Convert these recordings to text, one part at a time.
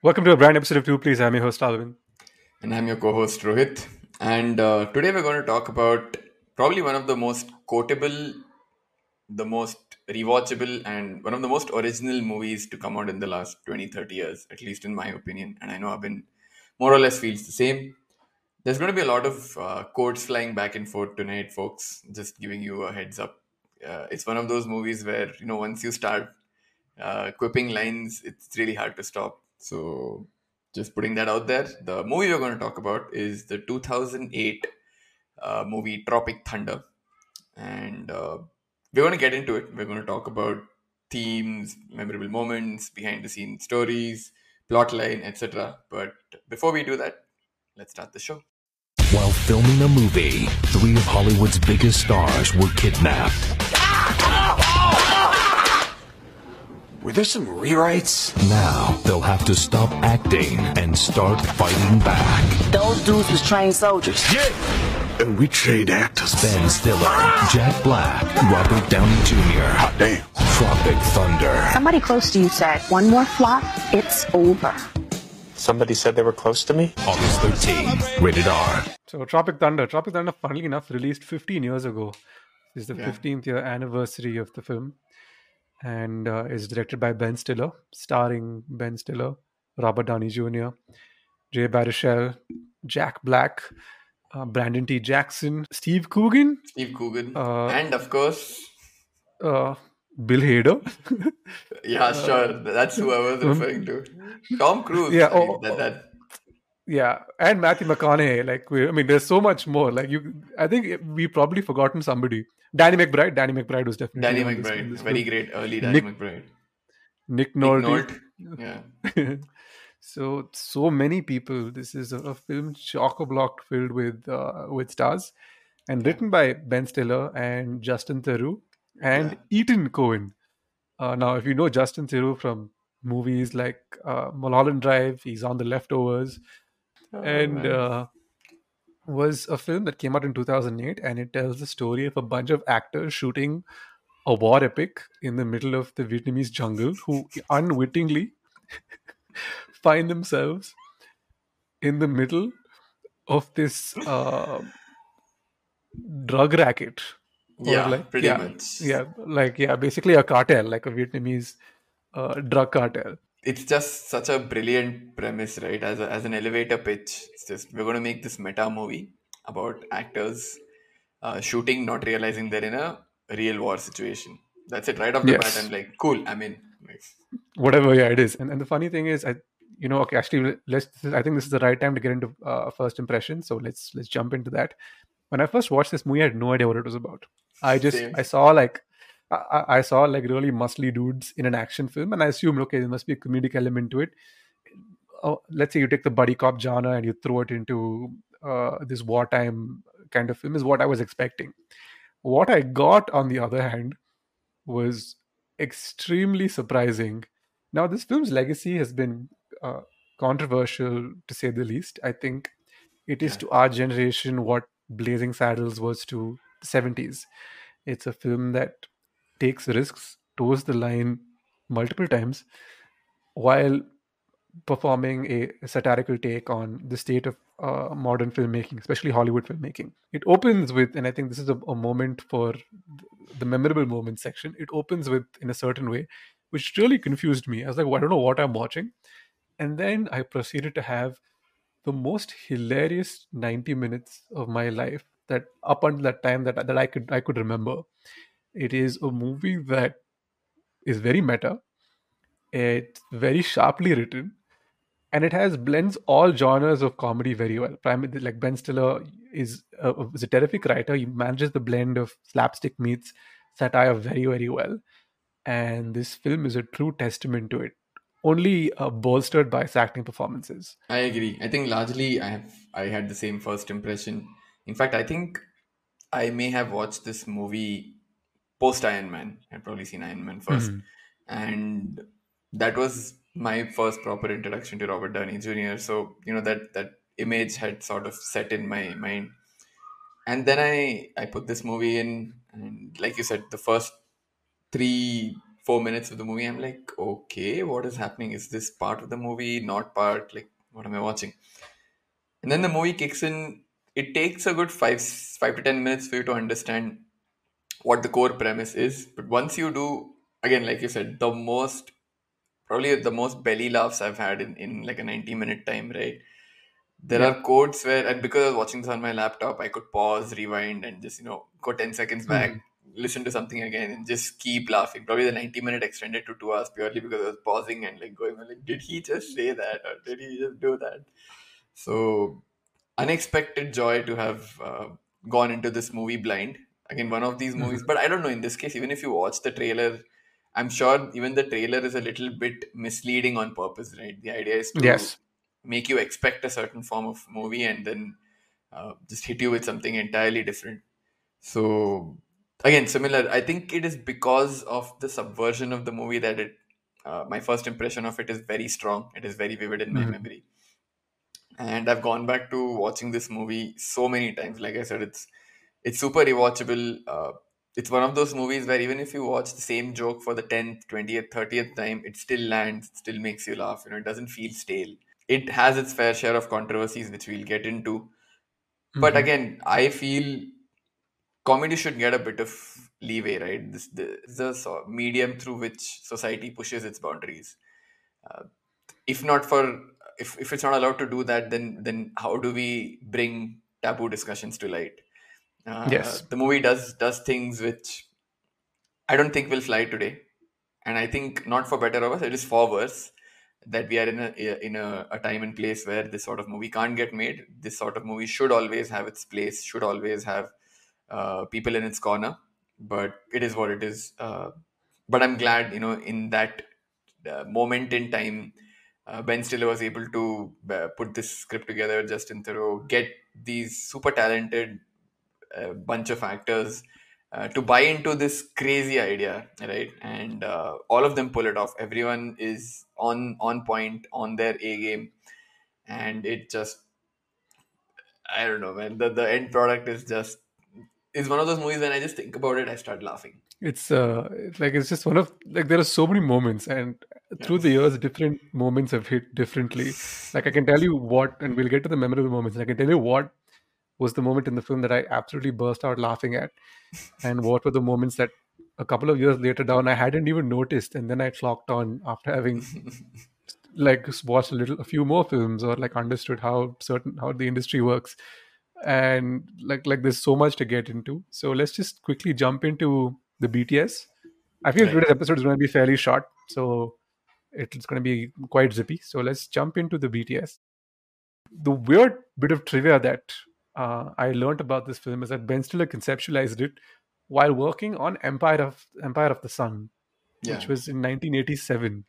Welcome to a brand episode of Two Please. I'm your host Abhin. And I'm your co-host Rohit. And uh, today we're going to talk about probably one of the most quotable, the most rewatchable, and one of the most original movies to come out in the last 20, 30 years, at least in my opinion. And I know Abhin more or less feels the same. There's going to be a lot of uh, quotes flying back and forth tonight, folks. Just giving you a heads up. Uh, it's one of those movies where you know once you start uh, quipping lines, it's really hard to stop. So just putting that out there. The movie we're going to talk about is the 2008 uh, movie Tropic Thunder, and uh, we're going to get into it. We're going to talk about themes, memorable moments, behind the scenes stories, plotline, etc. But before we do that, let's start the show. While filming a movie, three of Hollywood's biggest stars were kidnapped. Were there some rewrites? Now they'll have to stop acting and start fighting back. Those dudes was trained soldiers. Yeah! And we trained actors. Ben Stiller, Jack Black, Robert Downey Jr. Hot damn. Tropic Thunder. Somebody close to you said, one more flop, it's over. Somebody said they were close to me? August 13th, rated R. So Tropic Thunder. Tropic Thunder, funnily enough, released 15 years ago. This is the Yeah. 15th year anniversary of the film, and uh, is directed by Ben Stiller, starring Ben Stiller, Robert Downey Jr., Jay Baruchel, Jack Black, uh, Brandon T. Jackson, Steve Coogan, Steve Coogan, Uh, and of course, uh, Bill Hader. yeah, sure, that's who I was referring to. Tom Cruise. Yeah, oh, that, that Yeah, and Matthew McConaughey. Like, we, I mean, there's so much more. Like, you, I think we probably forgotten somebody. Danny McBride. Danny McBride was definitely Danny McBride, this very great early Danny Nick- McBride. Nick Nick Nolte. Nolte, yeah. so so many people. This is a, a film chock a block filled with uh, with stars, and written by Ben Stiller and Justin Theroux and Ethan Cohen. Uh, now, if you know Justin Theroux from movies like uh, Mulholland Drive, he's on The Leftovers, and man. uh, was a film that came out in 2008, and it tells the story of a bunch of actors shooting a war epic in the middle of the Vietnamese jungle who unwittingly find themselves in the middle of this uh, drug racket. Yeah, pretty yeah, much. Yeah, like yeah, basically a cartel, like a Vietnamese uh, drug cartel. It's just such a brilliant premise, right? As, a, as an elevator pitch, it's just we're going to make this meta movie about actors uh, shooting, not realizing they're in a real war situation. That's it, right off the Yes. bat. I'm like, cool. I'm in. Whatever yeah it is and, and the funny thing is i you know okay actually let's i think this is the right time to get into uh, first impression so let's let's jump into that when i first watched this movie i had no idea what it was about i just Same. i saw like I, I- I saw like really muscly dudes in an action film and i assumed okay there must be a comedic element to it oh, let's say you take the buddy cop genre and you throw it into uh, this wartime kind of film is what i was expecting what i got on the other hand was extremely surprising. Now, this film's legacy has been uh, controversial to say the least. I think it is Yeah. to our generation what Blazing Saddles was to the 70s. It's a film that takes risks, toes the line multiple times, while performing a satirical take on the state of uh, modern filmmaking, especially Hollywood filmmaking. It opens with, and I think this is a, a moment for the memorable moments section. It opens with in a certain way, which really confused me. I was like, well, I don't know what I'm watching. And then I proceeded to have the most hilarious 90 minutes of my life that up until that time that, that I could I could remember. It is a movie that is very meta. It's very sharply written, and it has blends all genres of comedy very well. Primarily, like Ben Stiller is a, is a terrific writer. He manages the blend of slapstick meets satire very very well, and this film is a true testament to it. Only uh, bolstered by its acting performances. I agree. I think largely I have I had the same first impression. In fact, I think I may have watched this movie post Iron Man. I'd probably seen Iron Man 1st mm-hmm. and that was my first proper introduction to Robert Downey Jr. So you know that that image had sort of set in my mind, and then I I put this movie in, and like you said, the first three four minutes of the movie, I'm like, okay, what is happening? Is this part of the movie? Not part? Like, what am I watching? And then the movie kicks in. It takes a good five five to ten minutes for you to understand what the core premise is. But once you do, again, like you said, the most probably the most belly laughs I've had in, in like a 90 minute time, right? There Yeah. are codes where, and because I was watching this on my laptop, I could pause, rewind, and just, you know, go 10 seconds back, listen to something again, and just keep laughing. Probably the 90 minute extended to two hours purely because I was pausing and like going, like, did he just say that or did he just do that? So, unexpected joy to have uh, gone into this movie blind. Again, one of these movies, but I don't know. In this case, even if you watch the trailer, I'm sure even the trailer is a little bit misleading on purpose, right? The idea is to Yes. make you expect a certain form of movie and then uh, just hit you with something entirely different. So again, similar. I think it is because of the subversion of the movie that it. Uh, my first impression of it is very strong. It is very vivid in my Mhm. memory, and I've gone back to watching this movie so many times. Like I said, it's it's super rewatchable. Uh, it's one of those movies where even if you watch the same joke for the 10th, 20th, 30th time, it still lands, it still makes you laugh. You know, it doesn't feel stale. It has its fair share of controversies, which we'll get into. But Mhm. again, I feel comedy should get a bit of leeway, right? This, this is the medium through which society pushes its boundaries. Uh, if not for if, if it's not allowed to do that, then then how do we bring taboo discussions to light? Uh, Yes. the movie does does things which I don't think will fly today, and I think not for better or worse, it is for worse that we are in a in a, a time and place where this sort of movie can't get made. This sort of movie should always have its place, should always have uh, people in its corner, but it is what it is. Uh, but I'm glad, you know, in that uh, moment in time, uh, Ben Stiller was able to uh, put this script together. Justin Theroux get these super talented uh, bunch of actors uh, to buy into this crazy idea, right? And uh, all of them pull it off. Everyone is on on point, on their A game, and it just I don't know, man. The the end product is just is one of those movies when I just think about it, I start laughing. it's uh it's like it's just one of like there are so many moments and through the years different moments have hit differently like i can tell you what and we'll get to the memorable moments i can tell you what was the moment in the film that i absolutely burst out laughing at. And what were the moments that a couple of years later down i hadn't even noticed and then i clocked on after having like watched a little a few more films or like understood how certain how the industry works. And like like there's so much to get into. So let's just quickly jump into the bts i feel today's episode is going to be fairly short so it's going to be quite zippy. So let's jump into the bts the weird bit of trivia that uh, i learned about this film is that ben stiller conceptualized it while working on empire of empire of the sun Yeah. which was in 1987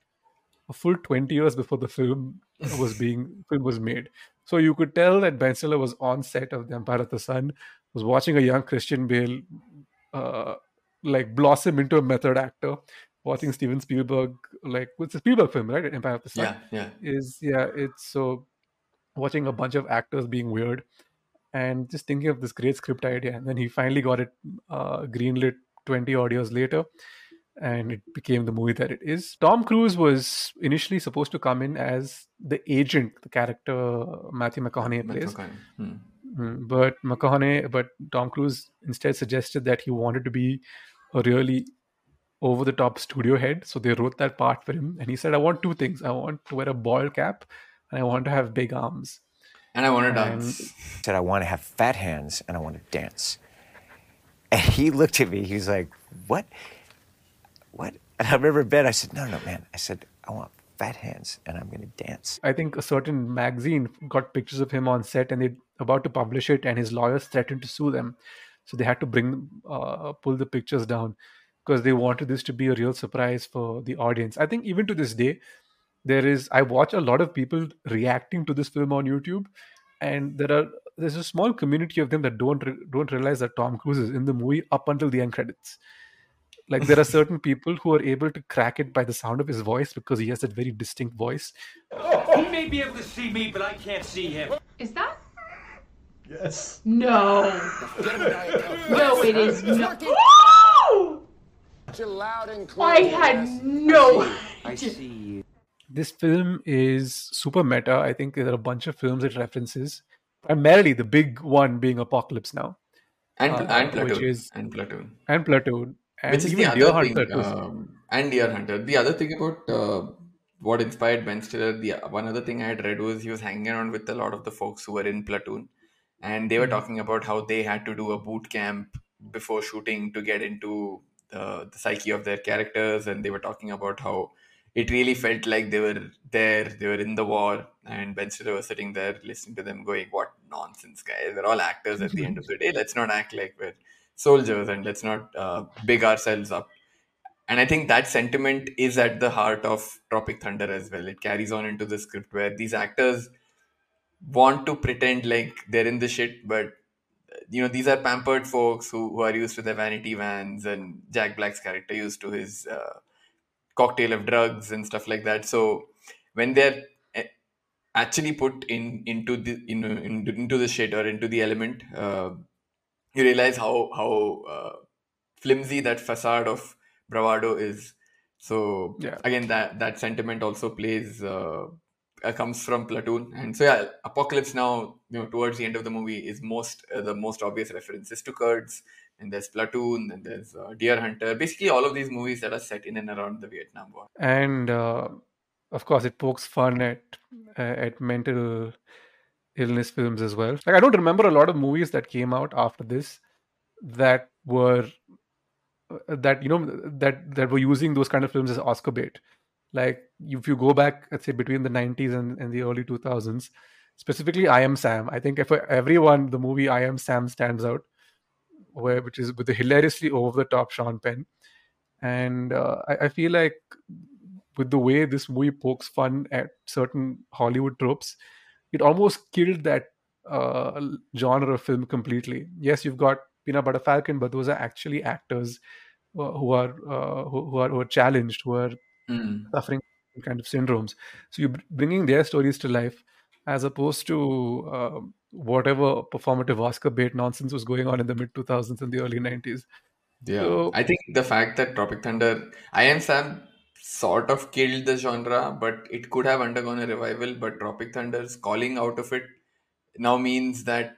a full 20 years before the film was being film was made so you could tell that ben stiller was on set of the empire of the sun was watching a young christian bale uh, like blossom into a method actor watching steven spielberg like it's a spielberg film right empire of the sun yeah, yeah. is yeah it's so watching a bunch of actors being weird and just thinking of this great script idea and then he finally got it uh, greenlit 20 odd years later and it became the movie that it is tom cruise was initially supposed to come in as the agent the character matthew mcconaughey plays McConaughey. Hmm. Mm, but McConaughey, but Tom Cruise instead suggested that he wanted to be a really over the top studio head. So they wrote that part for him. And he said, I want two things. I want to wear a ball cap and I want to have big arms. And I want to And- dance. said, I want to have fat hands and I want to dance. And he looked at me, he was like, What? What? And I remember Ben, I said, No, no, man. I said, I want fat hands and I'm going to dance. I think a certain magazine got pictures of him on set and they're about to publish it, and his lawyers threatened to sue them. So they had to bring, uh, pull the pictures down because they wanted this to be a real surprise for the audience. I think even to this day, there is, I watch a lot of people reacting to this film on YouTube, and there are, there's a small community of them that don't re- don't realize that Tom Cruise is in the movie up until the end credits. Like there are certain people who are able to crack it by the sound of his voice because he has that very distinct voice. He may be able to see me, but I can't see him. Is that? Yes. No. no, it is not. loud and clear. I had no I see you. This film is super meta. I think there are a bunch of films it references, primarily the big one being Apocalypse Now And, Uh, and which Platoon. is- and Platoon. and Platoon, and Which is the even Deer thing. Hunter. Um, and Deer Hunter. The other thing about uh, what inspired Ben Stiller, the one other thing I had read was he was hanging around with a lot of the folks who were in Platoon, and they were Mhm. talking about how they had to do a boot camp before shooting to get into uh, the psyche of their characters, and they were talking about how it really felt like they were there, they were in the war, and Ben Stiller was sitting there listening to them, going, "What nonsense, guys! We're all actors at the end of the day. Let's not act like we're soldiers, and let's not uh, big ourselves up." And I think that sentiment is at the heart of Tropic Thunder as well. It carries on into the script where these actors want to pretend like they're in the shit, but you know these are pampered folks who, who are used to their vanity vans and jack black's character used to his uh, cocktail of drugs and stuff like that. So when they're eh, actually put in into the in, in, into the shit or into the element uh, you realize how how uh, flimsy that facade of bravado is. So Yeah. again that that sentiment also plays uh, uh, comes from platoon. And so yeah apocalypse now you know towards the end of the movie is most uh, the most obvious references to kurtz and there's platoon and there's uh, deer hunter. Basically all of these movies that are set in and around the vietnam war. And uh, of course it pokes fun at uh, at mental illness films as well. Like i don't remember a lot of movies that came out after this that were uh, that you know that that were using those kind of films as oscar bait. Like if you go back let's say between the 90s and, and the early 2000s specifically i am sam. I think for everyone the movie i am sam stands out where which is with the hilariously over the top sean penn and uh, I, I feel like with the way this movie pokes fun at certain Hollywood tropes, it almost killed that uh, genre of film completely. Yes, you've got Peanut Butter Falcon, but those are actually actors uh, who are uh, who, who are who are challenged, who are Mm. suffering kind of syndromes. So you're bringing their stories to life, as opposed to uh, whatever performative Oscar bait nonsense was going on in the mid 2000s and the early 90s. Yeah, So- I think the fact that Tropic Thunder, I Am Sam, sort of killed the genre, but it could have undergone a revival. But Tropic Thunder's calling out of it now means that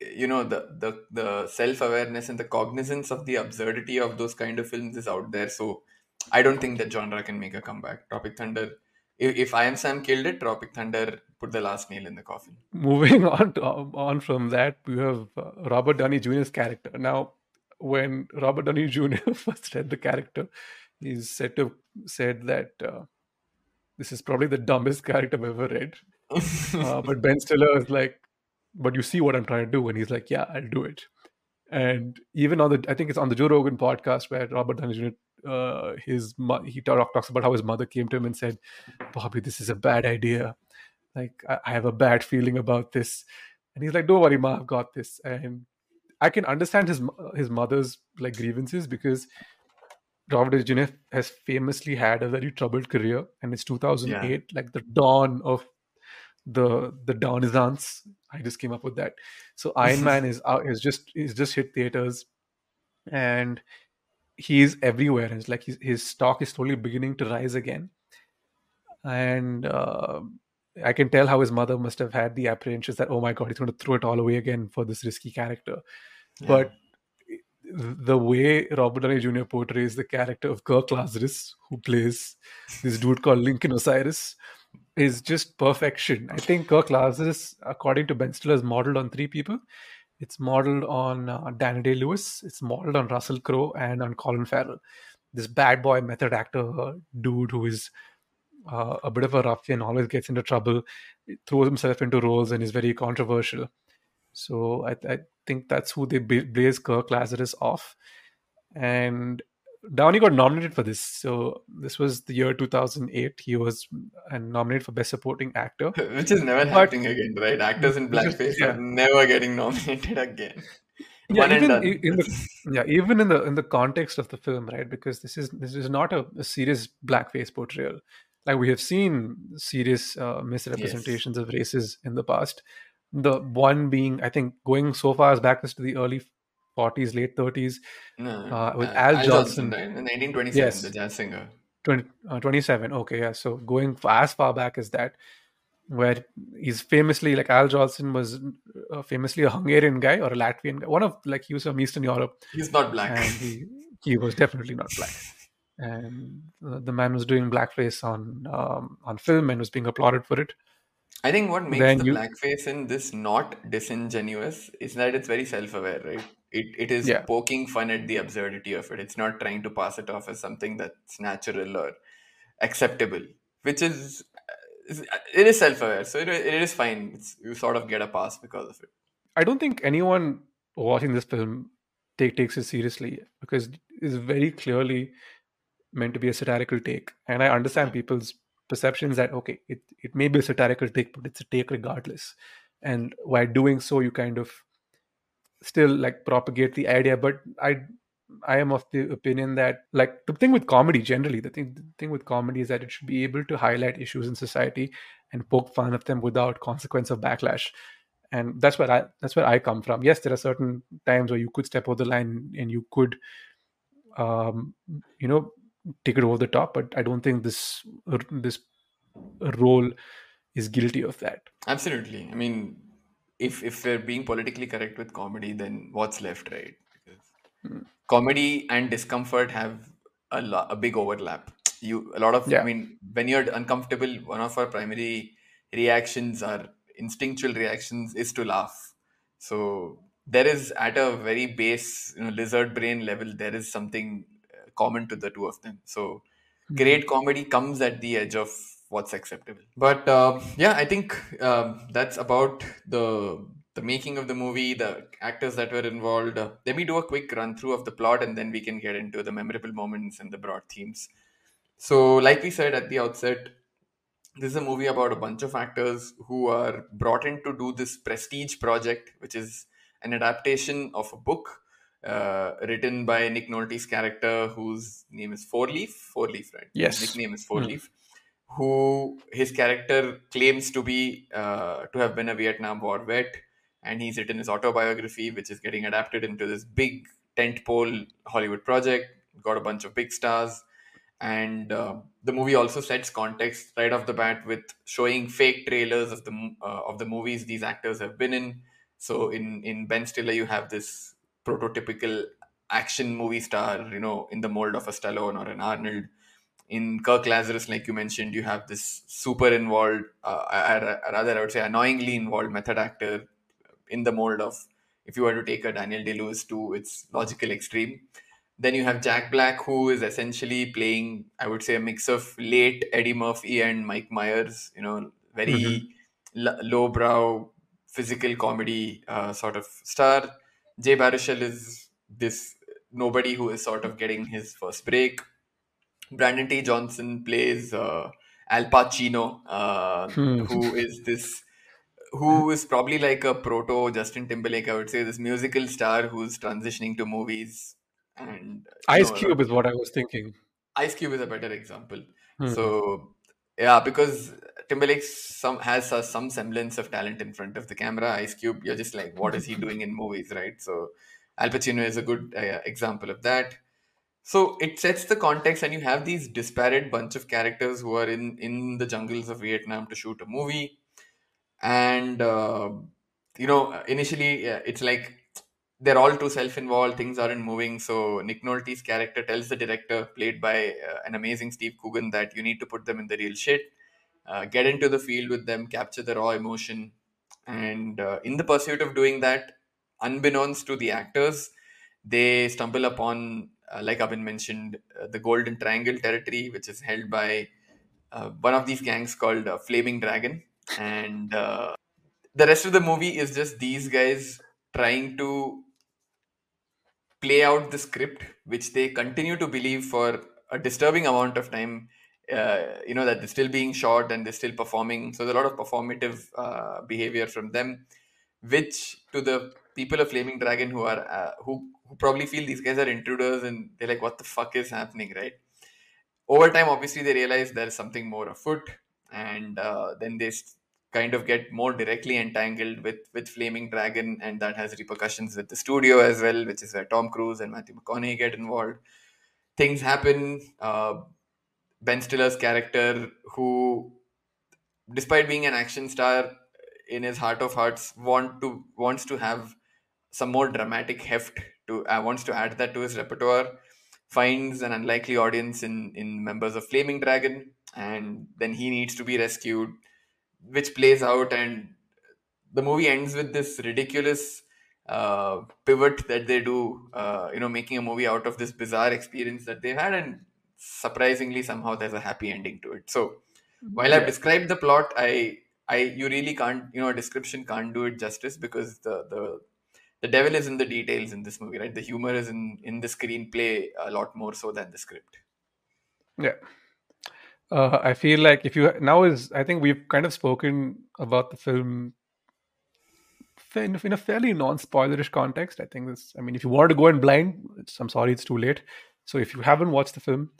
you know the the the self awareness and the cognizance of the absurdity of those kind of films is out there. So I don't think that genre can make a comeback. Tropic Thunder. If, if I Am Sam killed it, Tropic Thunder put the last nail in the coffin. moving on to, on from that we have uh, robert downey jr's character. Now when robert downey jr first read the character he's said to have said that uh, this is probably the dumbest character i've ever read. Uh, but ben stiller is like but you see what i'm trying to do and he's like yeah i'll do it. And even on the i think it's on the joe rogan podcast where robert downey jr uh, his mo- he talk, talks about how his mother came to him and said bobby this is a bad idea. Like I, I have a bad feeling about this. And he's like don't worry ma i've got this. And i can understand his his mother's like grievances because robert Downey jr has famously had a very troubled career and it's 2008 like the dawn of the the renaissance. I just came up with that. So iron man is out is just is just hit theaters. And he's everywhere and it's like his, his stock is slowly beginning to rise again and uh, I can tell how his mother must have had the apprehensions that oh my god he's going to throw it all away again for this risky character, but the way Robert Downey Jr. portrays the character of Kirk Lazarus, who plays this dude called Lincoln Osiris, is just perfection. I think Kirk Lazarus, according to Ben Stiller, is modeled on three people. It's modeled on uh, Danny Day Lewis. It's modeled on Russell Crowe and on Colin Farrell. This bad boy method actor uh, dude who is uh, a bit of a ruffian, always gets into trouble, throws himself into roles, and is very controversial. So I, I think that's who they blaze Kirk Lazarus off. And Downey got nominated for this. So this was the year 2008. He was uh, nominated for Best Supporting Actor. Which is never But- happening again, right? Actors in blackface yeah. are never getting nominated again. yeah, even in the yeah, even in the in the context of the film, right? Because this is this is not a, a serious blackface portrayal. Like we have seen serious uh, misrepresentations of races in the past. The one being, I think, going so far as back as to the early 40s, late 30s, No, uh, with uh, Al, Al Jolson. In 1927, Yes. the jazz singer. 20, uh, 27 okay yeah so going as far back as that where he's famously like al jolson was uh, famously a hungarian guy or a latvian guy one of like he was from eastern europe He's not black. and he he was definitely not black and uh, the man was doing blackface on um, on film and was being applauded for it I think what makes Then the you- blackface in this not disingenuous is that it's very self-aware, right? It it is Yeah. poking fun at the absurdity of it. It's not trying to pass it off as something that's natural or acceptable, which is is- it is self-aware, so it, it is fine. It's, you sort of get a pass because of it. I don't think anyone watching this film take takes it seriously because it's very clearly meant to be a satirical take, and I understand people's perceptions that okay, it it may be a satirical take, but it's a take regardless, and while doing so, you kind of still like propagate the idea. But I I am of the opinion that like the thing with comedy generally, the thing the thing with comedy is that it should be able to highlight issues in society and poke fun of them without consequence of backlash and that's where I that's where I come from. Yes, there are certain times where you could step over the line and you could, um, you know, take it over the top. But I don't think this this role is guilty of that. Absolutely. I mean, if if we're being politically correct with comedy, then what's left, right? Because comedy and discomfort have a, lo- a big overlap. You a lot of Yeah. I mean, when you're uncomfortable, one of our primary reactions, our instinctual reactions, is to laugh. So there is at a very base, you know, lizard brain level, there is something uh, common to the two of them. So great comedy comes at the edge of what's acceptable. But uh, yeah, I think um, that's about the the making of the movie, the actors that were involved. Uh, let me do a quick run through of the plot, and then we can get into the memorable moments and the broad themes. So, like we said at the outset, this is a movie about a bunch of actors who are brought in to do this prestige project, which is an adaptation of a book uh, written by Nick Nolte's character, whose name is Four Leaf. Four Leaf, right? Yes. His nickname is Four Hmm. Leaf. Who his character claims to be uh, to have been a Vietnam War vet, and he's written his autobiography, which is getting adapted into this big tentpole Hollywood project. Got a bunch of big stars and uh, the movie also sets context right off the bat with showing fake trailers of the uh, of the movies these actors have been in. So in in Ben Stiller, you have this prototypical action movie star, you know, in the mold of a Stallone or an Arnold. In Kirk Lazarus, like you mentioned, you have this super involved, uh, I- I- rather I would say annoyingly involved method actor in the mold of if you were to take a Daniel Day Lewis to its logical extreme. Then you have Jack Black, who is essentially playing, I would say, a mix of late Eddie Murphy and Mike Myers. You know, very l- lowbrow physical comedy uh, sort of star. Jay Baruchel is this nobody who is sort of getting his first break. Brandon T. Jackson plays uh, Alpa Chino, uh, Hmm. who is this who is probably like a proto Justin Timberlake, I would say, this musical star who's transitioning to movies. And Ice know, Cube is what I was thinking. Ice Cube is a better example. Hmm. So yeah, because Timberlake some has uh, some semblance of talent in front of the camera. Ice Cube, you're just like, what is he doing in movies, right? So Alpa Chino is a good uh, example of that. So it sets the context, and you have these disparate bunch of characters who are in in the jungles of Vietnam to shoot a movie, and uh, you know initially it's like they're all too self-involved things aren't moving. So nick nolte's character tells the director played by uh, an amazing steve coogan that you need to put them in the real shit uh, get into the field with them capture the raw emotion. And uh, in the pursuit of doing that unbeknownst to the actors they stumble upon uh, like Abhin mentioned uh, the golden triangle territory which is held by uh, one of these gangs called flaming dragon. And the rest of the movie is just these guys trying to play out the script which they continue to believe for a disturbing amount of time uh, you know that they're still being shot and they're still performing. So there's a lot of performative uh, behavior from them which to the people of flaming dragon who are uh, who, who probably feel these guys are intruders and they're like what the fuck is happening right? Over time obviously they realize there's something more afoot and uh, then they kind of get more directly entangled with with Flaming Dragon, and that has repercussions with the studio as well, which is where Tom Cruise and Matthew McConaughey get involved. Things happen. Uh, ben Stiller's character, who, despite being an action star, in his heart of hearts, want to wants to have some more dramatic heft to uh, wants to add that to his repertoire finds an unlikely audience in in members of flaming dragon and then he needs to be rescued which plays out and the movie ends with this ridiculous uh, pivot that they do uh, you know making a movie out of this bizarre experience that they've had and surprisingly somehow there's a happy ending to it. So while i've described the plot i i you really can't you know a description can't do it justice because the the the devil is in the details in this movie right? The humor is in in the screenplay a lot more so than the script. Yeah. Uh, I feel like if you now is I think we've kind of spoken about the film in, in a fairly non-spoilerish context. I think this. I mean, if you want to go in blind, it's, I'm sorry, it's too late. So if you haven't watched the film,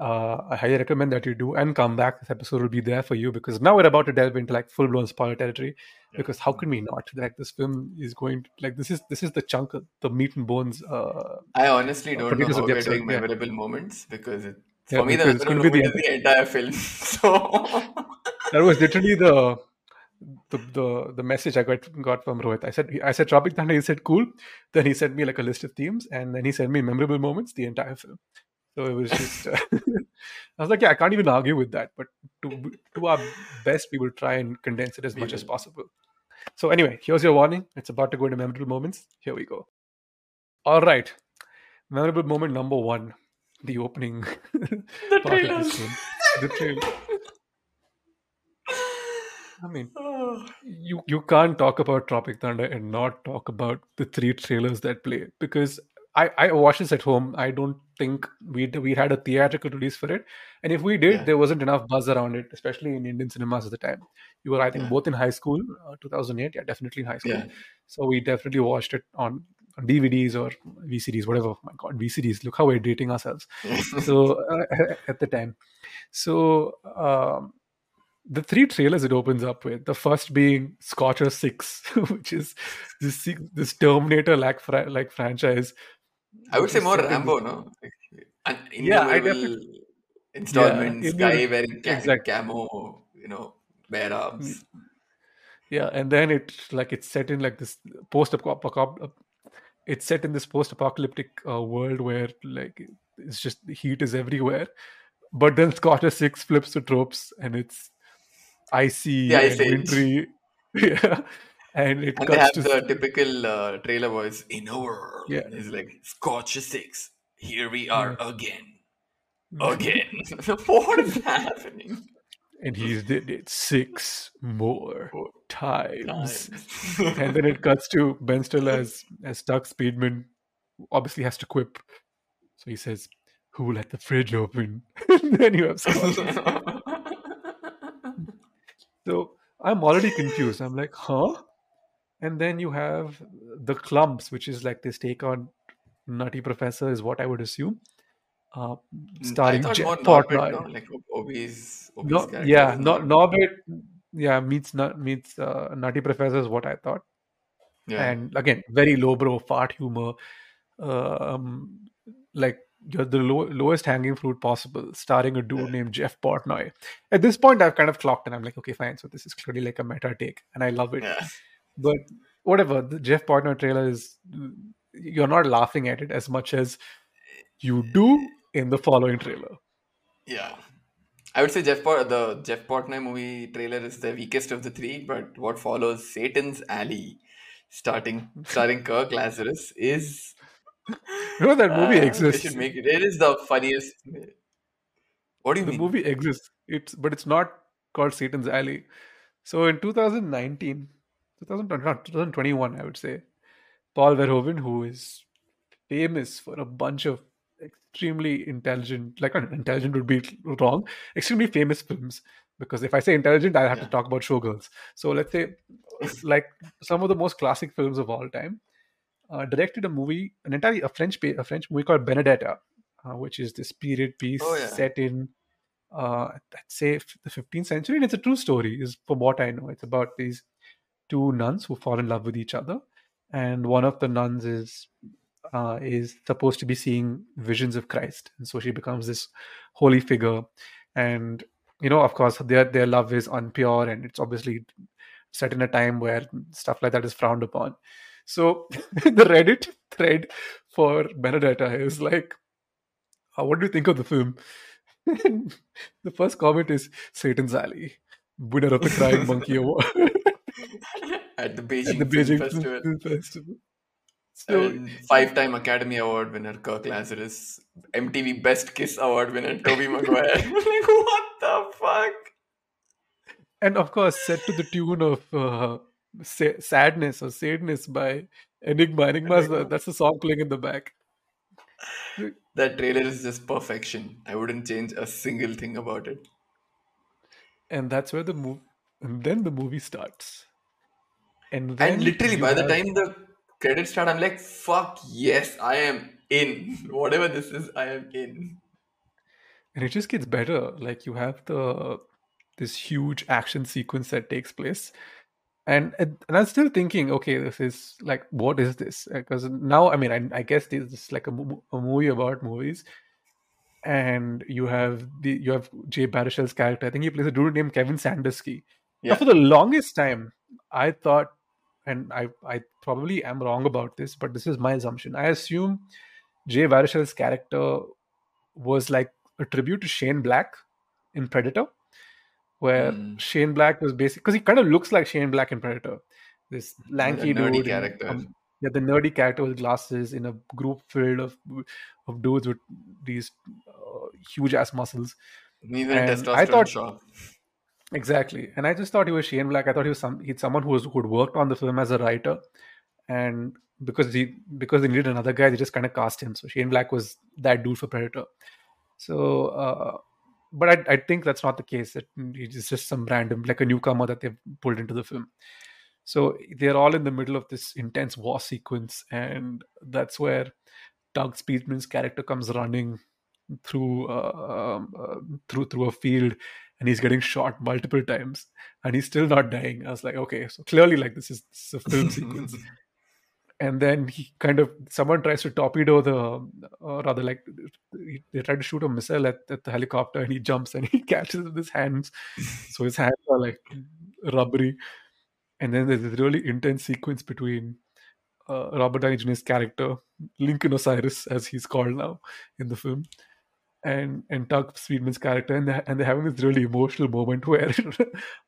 uh, I highly recommend that you do and come back. This episode will be there for you because now we're about to delve into like full-blown spoiler territory. Because how can we not? Like this film is going like this is this is the chunk of the meat and bones. Uh, I honestly don't know how we're doing yeah. memorable moments because it, Yeah, for me the memorable gonna be the the entire film. So that was literally the the the, the message I got got from Rohit. I said I said Tropic Thunder. He said cool. Then he sent me like a list of themes, and then he sent me memorable moments. The entire film. So it was just. Uh, I was like, yeah, I can't even argue with that. But to to our best, we will try and condense it as We much as possible. So anyway, here's your warning. It's about to go into memorable moments. Here we go. All right, memorable moment number one: the opening the part of trailers. this film. The trailer. I mean, you you can't talk about Tropic Thunder and not talk about the three trailers that play because I I watched this at home. I don't think we we had a theatrical release for it, and if we did, Yeah. there wasn't enough buzz around it, especially in Indian cinemas at the time. You were, I think, Yeah. both in high school, uh, 2008, yeah, definitely in high school. Yeah. So we definitely watched it on, on DVDs or VCDs, whatever. Oh my God, VCDs! Look how we're dating ourselves. so uh, at the time, so. Um, the three trailers it opens up with the first being Scorcher Six, which is this this Terminator like fra- like franchise. I would say more Rambo, no? An Yeah, I definitely- installments, Yeah, guy wearing ca- exactly. camo, you know, bare arms. Yeah, and then it like it's set in like this post. It's set in this post apocalyptic uh, world where like it's just the heat is everywhere. But then Scorcher Six flips the tropes and it's icy The and wintry. yeah, and it And cuts to the typical uh, trailer voice in a world. Yeah. It's like Scorcher Six. Here we are Yeah. again. Again. what is happening? And he did it six more times. Times. and then it cuts to Ben Stiller as as Doug Speedman obviously has to quip. So he says, Who let the fridge open? and then you have So I'm already confused. I'm like, huh? And then you have the clumps, which is like this take on Nutty Professor, is what I would assume. Uh, I starring thought Jeff Portnoy. Like Obi's No, yeah, no, Norbit. Norbit, yeah, meets meets uh, Nutty Professor is what I thought. Yeah. And again, very lowbrow fart humor, um, like you're the low, lowest hanging fruit possible, starring a dude Yeah. named Jeff Portnoy. At this point, I've kind of clocked, and I'm like, okay, fine. So this is clearly like a meta take, and I love it. yeah. But whatever, the Jeff Portnoy trailer is, you're not laughing at it as much as you do in the following trailer. Yeah. I would say Jeff Port- the Jeff Portnoy movie trailer is the weakest of the three, but what follows Satan's Alley, starting starring Kirk Lazarus, is know that movie uh, they exists. should make it. It is the funniest. What do you the mean? The movie exists it's but it's not called satan's alley so in 2019 2020, not 2021 i would say paul verhoeven who is famous for a bunch of extremely intelligent like intelligent would be wrong extremely famous films because if i say intelligent i have Yeah. to talk about showgirls so let's say like some of the most classic films of all time uh, directed a movie an entirely a french a french movie called benedetta uh, which is this period piece Oh, yeah. set in uh, I'd say the 15th century, and it's a true story. Is from what I know, it's about these two nuns who fall in love with each other, and one of the nuns is uh, is supposed to be seeing visions of Christ, and so she becomes this holy figure, and you know, of course, their their love is unpure, and it's obviously set in a time where stuff like that is frowned upon. So the Reddit thread for Benedetta is like, uh, "What do you think of the film?" the first comment is Satan's Alley, winner of the Crying Monkey Award At the Beijing, at the Film Beijing Festival. Film Festival. So five-time Academy Award winner Kirk Lazarus, MTV Best Kiss Award winner Tobey Maguire. like what the fuck? and of course set to the tune of uh, Sa- sadness or sadness by enigma enigma's the, that's the song playing in the back That trailer is just perfection. I wouldn't change a single thing about it. and that's where the movie and then the movie starts and then And literally, you by the time the credits start, I'm like, fuck yes, I am in. Whatever this is, I am in. and it just gets better like you have the this huge action sequence that takes place and and i'm still thinking okay this is like what is this uh, because now i mean I, I guess this is like a, a movie about movies and you have the you have jay baruchel's character i think he plays a dude named kevin sandusky now Yeah. for the longest time i thought and i i probably am wrong about this but this is my assumption i assume jay baruchel's character was like a tribute to Shane Black in Predator, where Hmm. Shane Black was basically because he kind of looks like Shane Black in Predator, this lanky dude, character. um, yeah, the nerdy character with glasses in a group filled of of dudes with these uh, huge ass muscles. Testosterone I thought- shop. Exactly, and I just thought he was Shane Black. I thought he was some he's someone who was who had worked on the film as a writer, and because he because they needed another guy, they just kind of cast him. So Shane Black was that dude for Predator. So, uh, but I, I think that's not the case. That he's just some random like a newcomer that they've pulled into the film. So they're all in the middle of this intense war sequence, and that's where Doug Speedman's character comes running through uh, um, uh, through through a field, and he's getting shot multiple times, and he's still not dying. I was like, okay, so clearly, like this is, this is a film sequence. And then he kind of someone tries to torpedo the, or rather, like they try to shoot a missile at, at the helicopter, and he jumps and he catches with his hands, so his hands are like rubbery. And then there's a really intense sequence between uh, Robert Downey Jr.'s character, Lincoln Osiris, as he's called now in the film, and and Doug Speedman's character, and they're, and they're having this really emotional moment where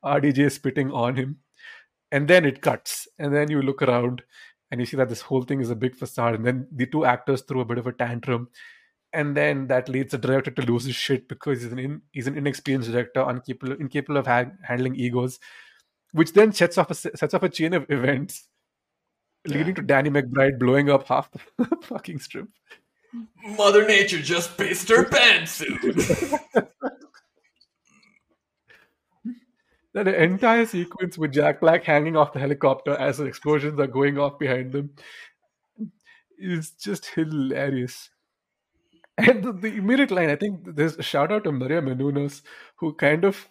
RDJ is spitting on him, and then it cuts, and then you look around and you see that this whole thing is a big facade, and then the two actors throw a bit of a tantrum, and then that leads the director to lose his shit because he's an in, he's an inexperienced director, incapable incapable of ha- handling egos, which then sets off a sets off a chain of events leading to Danny McBride blowing up half the fucking strip. Mother Nature just pissed her pants. That entire sequence with Jack Black hanging off the helicopter as the explosions are going off behind them is just hilarious. And the, the immediate line, I think there's a shout out to Maria Menounos, who kind of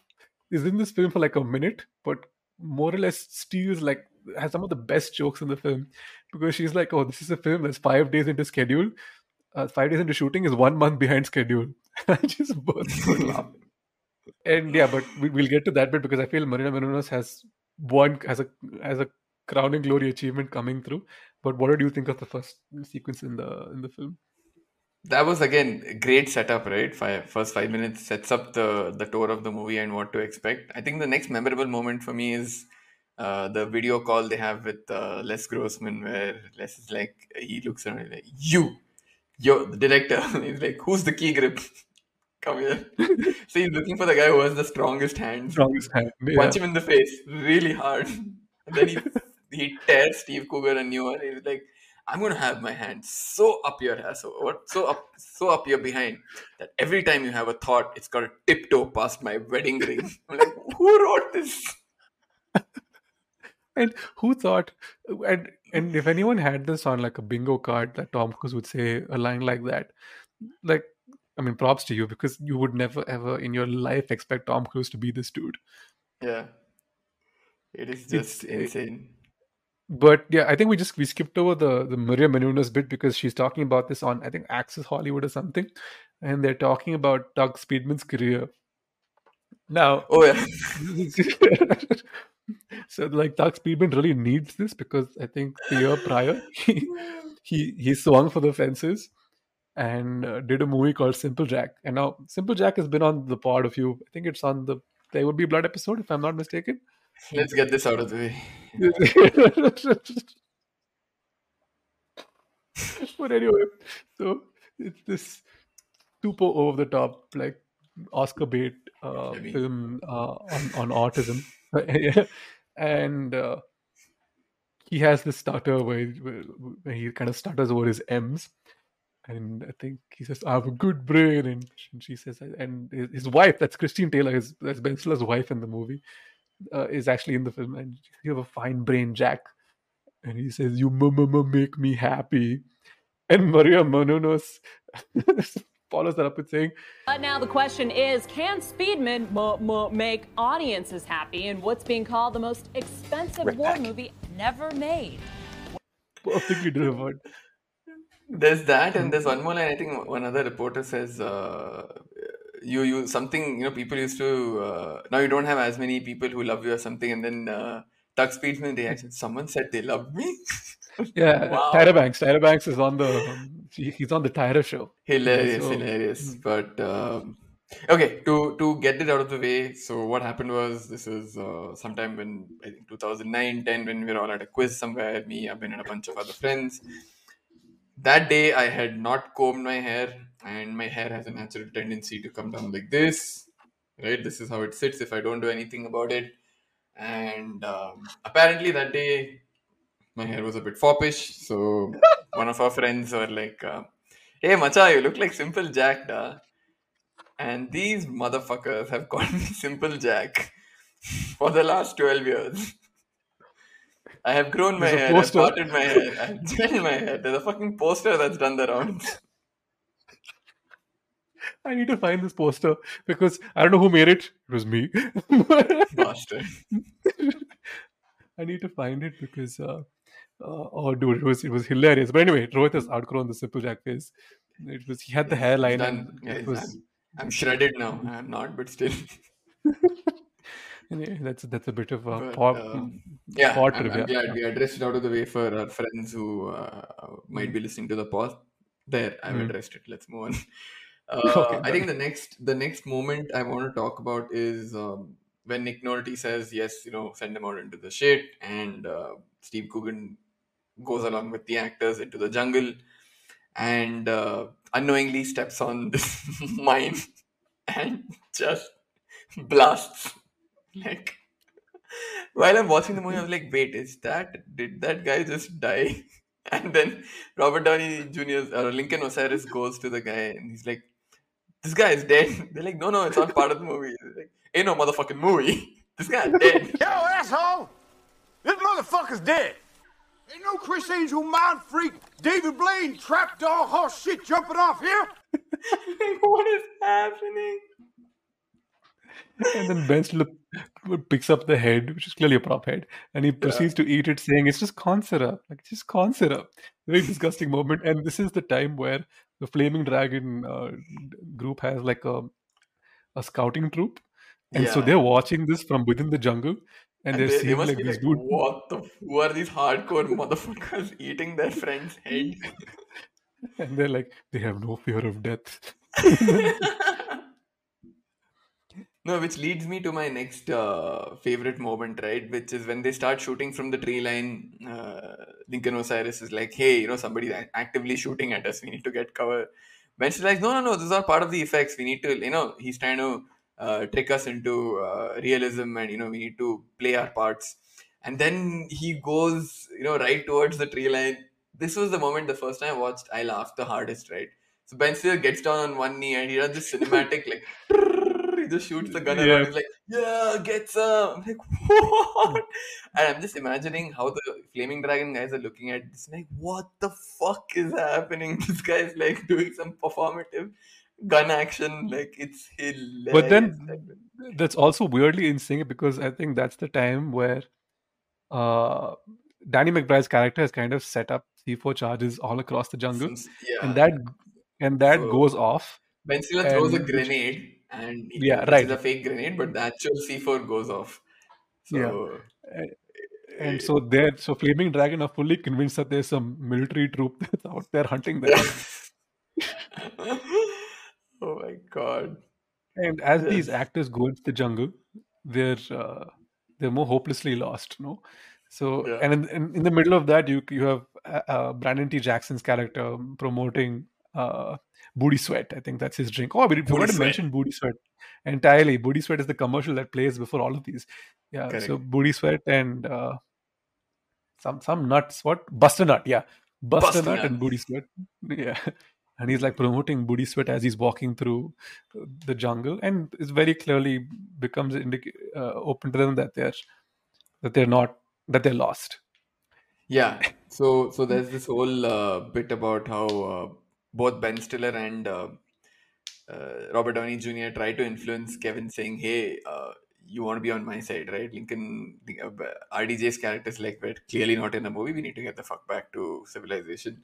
is in this film for like a minute, but more or less steals like has some of the best jokes in the film because she's like, "Oh, this is a film that's five days into schedule. Uh, five days into shooting is one month behind schedule." I just burst out laughing. And yeah, but we, we'll get to that bit because I feel Marina Menounos has one has a has a crowning glory achievement coming through. But what did you think of the first sequence in the in the film? that was again great setup, right? Five, first five minutes sets up the the tour of the movie and what to expect. I think the next memorable moment for me is uh, the video call they have with uh, Les Grossman, where Les is like, he looks around, like, you, you're the director. he's like, who's the key grip? Come here. so he's looking for the guy who has the strongest hands. Strongest hand. Yeah. Punch him in the face really hard. And then he he tears Steve Coogan a new one. He's like, I'm gonna have my hand so up your ass, so so up so up your behind that every time you have a thought, it's gotta tiptoe past my wedding ring. I'm like, who wrote this? And who thought? And and if anyone had this on like a bingo card, that Tom Cruise would say a line like that, like I mean, props to you because you would never ever in your life expect Tom Cruise to be this dude. Yeah. It is just uh, insane. but yeah, I think we just we skipped over the the Maria Menounos bit because she's talking about this on I think Access Hollywood or something, and they're talking about Doug Speedman's career. Now, Oh yeah. so like Doug Speedman really needs this because I think the year prior he he, he swung for the fences and uh, did a movie called Simple Jack. And now Simple Jack has been on the pod a few. I think it's on the There Would Be Blood episode, if I'm not mistaken. Let's get this out of the way. but anyway, so it's this super over the top, like Oscar bait uh, film uh, on, on autism. and uh, he has this stutter where, where, he kind of stutters over his M's. And I think he says, I have a good brain. And she says, and his wife, that's Christine Taylor, his, that's Ben Stiller's wife in the movie, uh, is actually in the film. And you have a fine brain, Jack and he says, "You make me happy," and Maria Menounos follows that up with saying, But now the question is can Speedman m- m- make audiences happy in what's being called the most expensive Right war back. movie never made? "Perfectly delivered." There's that, and there's one more line. I think one other reporter says, uh, "You, you something. You know, people used to. Uh, now you don't have as many people who love you or something." And then uh, Doug Speedman reaction. Someone said they love me. Yeah, Wow. Tyra Banks. Tyra Banks is on the he- he's on the Tyra show. hilarious, So- hilarious. But um, okay, to to get it out of the way. So what happened was this is uh, sometime when I think 2009, 10 when we were all at a quiz somewhere. Me, Abhin and a bunch of other friends. That day, I had not combed my hair, and my hair has a natural tendency to come down like this. Right, this is how it sits if I don't do anything about it. And um, apparently, that day, my hair was a bit foppish. So one of our friends were like, uh, "Hey, Macha, you look like Simple Jack, da." And these motherfuckers have called me Simple Jack for the last twelve years. I have grown my There's hair, I've parted my hair, I've gelled my hair. There's a fucking poster that's done the rounds. I need to find this poster because I don't know who made it. It was me. Bastard. I need to find it because uh, oh dude, it was it was hilarious. But anyway, Rohit has outgrown the simple jack face. It was he had the hairline Done. and it was I'm, I'm shredded now. I'm not, but still. anyway, that's that's a bit of a But, pod, um, Yeah, pod I'm, I'm glad we addressed it out of the way for our friends who uh, might be listening to the pod. There, I've Mm. addressed it. Let's move on. Uh, Okay, I think the next the next moment I want to talk about is um, when Nick Nolte says, "Yes, you know, send him out into the shit," and uh, Steve Coogan goes along with the actors into the jungle and uh, unknowingly steps on this mine and just blasts like while I'm watching the movie, I was like, wait, is that did that guy just die? And then Robert Downey Jr. or Lincoln Osiris goes to the guy and he's like, This guy is dead. They're like, No, no, it's not part of the movie. They're like, Ain't no motherfucking movie. This guy's dead. Yo, asshole! This motherfucker's dead. Ain't no Criss Angel mind freak, David Blaine trapdoor horse shit jumping off here. what is happening? and then Ben Stiller picks up the head, which is clearly a prop head, and he proceeds to eat it, saying it's just corn syrup, like it's just corn syrup. Very disgusting moment. And this is the time where the Flaming Dragon uh, group has like a a scouting troop, and so they're watching this from within the jungle, and, they, they must like be like, dude. what the who are these hardcore motherfuckers eating their friend's head? and they're like they have no fear of death No, which leads me to my next uh, favorite moment, right? Which is when they start shooting from the tree line. Uh, Lincoln Osiris is like, "Hey, you know, somebody's actively shooting at us. We need to get cover." Ben's like, "No, no, no. This is all part of the effects. We need to, you know, he's trying to uh, trick us into uh, realism, and you know, we need to play our parts." And then he goes, you know, right towards the tree line. This was the moment. The first time I watched, I laughed the hardest, right? So Ben Stiller gets down on one knee and he does this cinematic like he just shoots the gun Yeah. around. He's like, "Yeah, get some." I'm like, "What?" And I'm just imagining how the Flaming Dragon guys are looking at this. Like, what the fuck is happening? This guy is like doing some performative, gun action. Like it's hilarious. But then that's also weirdly in sync because I think that's the time where uh, Danny McBride's character has kind of set up C4 charges all across the jungle, Since- yeah. and that and that So- goes off. Ben Stiller throws a grenade, and Yeah, right. it's a fake grenade, but the actual C4 goes off. So And so they're so Flaming Dragon are fully convinced that there's some military troop that's out there hunting them. oh my god. and as these actors go into the jungle, they're uh, they're more hopelessly lost. No, so Yeah. and in, in, in the middle of that, you you have uh, uh, Brandon T. Jackson's character promoting uh, Booty Sweat. I think that's his drink. Oh, we forgot to mention Booty Sweat entirely. Booty Sweat is the commercial that plays before all of these. Yeah, so Correct. Booty Sweat and uh, some some nuts. What Buster Nut? Yeah, Buster, Buster Nut Nut. and Booty Sweat. Yeah. And he's like promoting Booty Sweat as he's walking through the jungle, and it's very clearly becomes indic- uh, open to them that they're that they're not that they're lost. Yeah. So so there's this whole uh, bit about how uh, both Ben Stiller and uh, uh, Robert Downey Jr. try to influence Kevin, saying, "Hey, uh, you want to be on my side, right?" Lincoln, RDJ's character is like, "We're clearly not in a movie. We need to get the fuck back to civilization."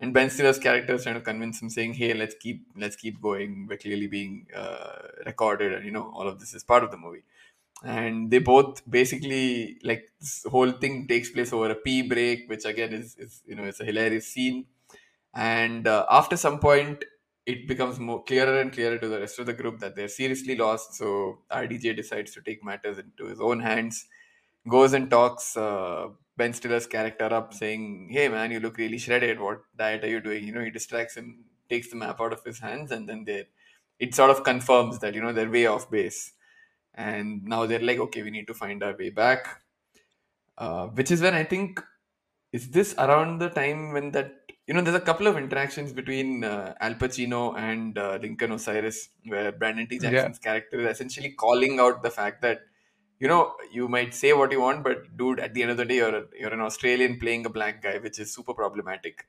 And Ben Stiller's character is trying to convince him, saying, "Hey, let's keep let's keep going. We're clearly being uh, recorded, and you know all of this is part of the movie." and they both basically like this whole thing takes place over a pee break which again is, is you know it's a hilarious scene and uh, after some point it becomes more clearer and clearer to the rest of the group that they're seriously lost so rdj decides to take matters into his own hands goes and talks uh, ben stiller's character up saying hey man you look really shredded. What diet are you doing? You know he distracts him takes the map out of his hands and then they it sort of confirms that you know they're way off base. And now they're like okay we need to find our way back. Uh, which is when i think is this around the time when that you know there's a couple of interactions between uh, alpa chino and uh, lincoln osiris where brandon t. Yeah. jackson's character is essentially calling out the fact that you know you might say what you want but dude at the end of the day you're, a, you're an australian playing a black guy which is super problematic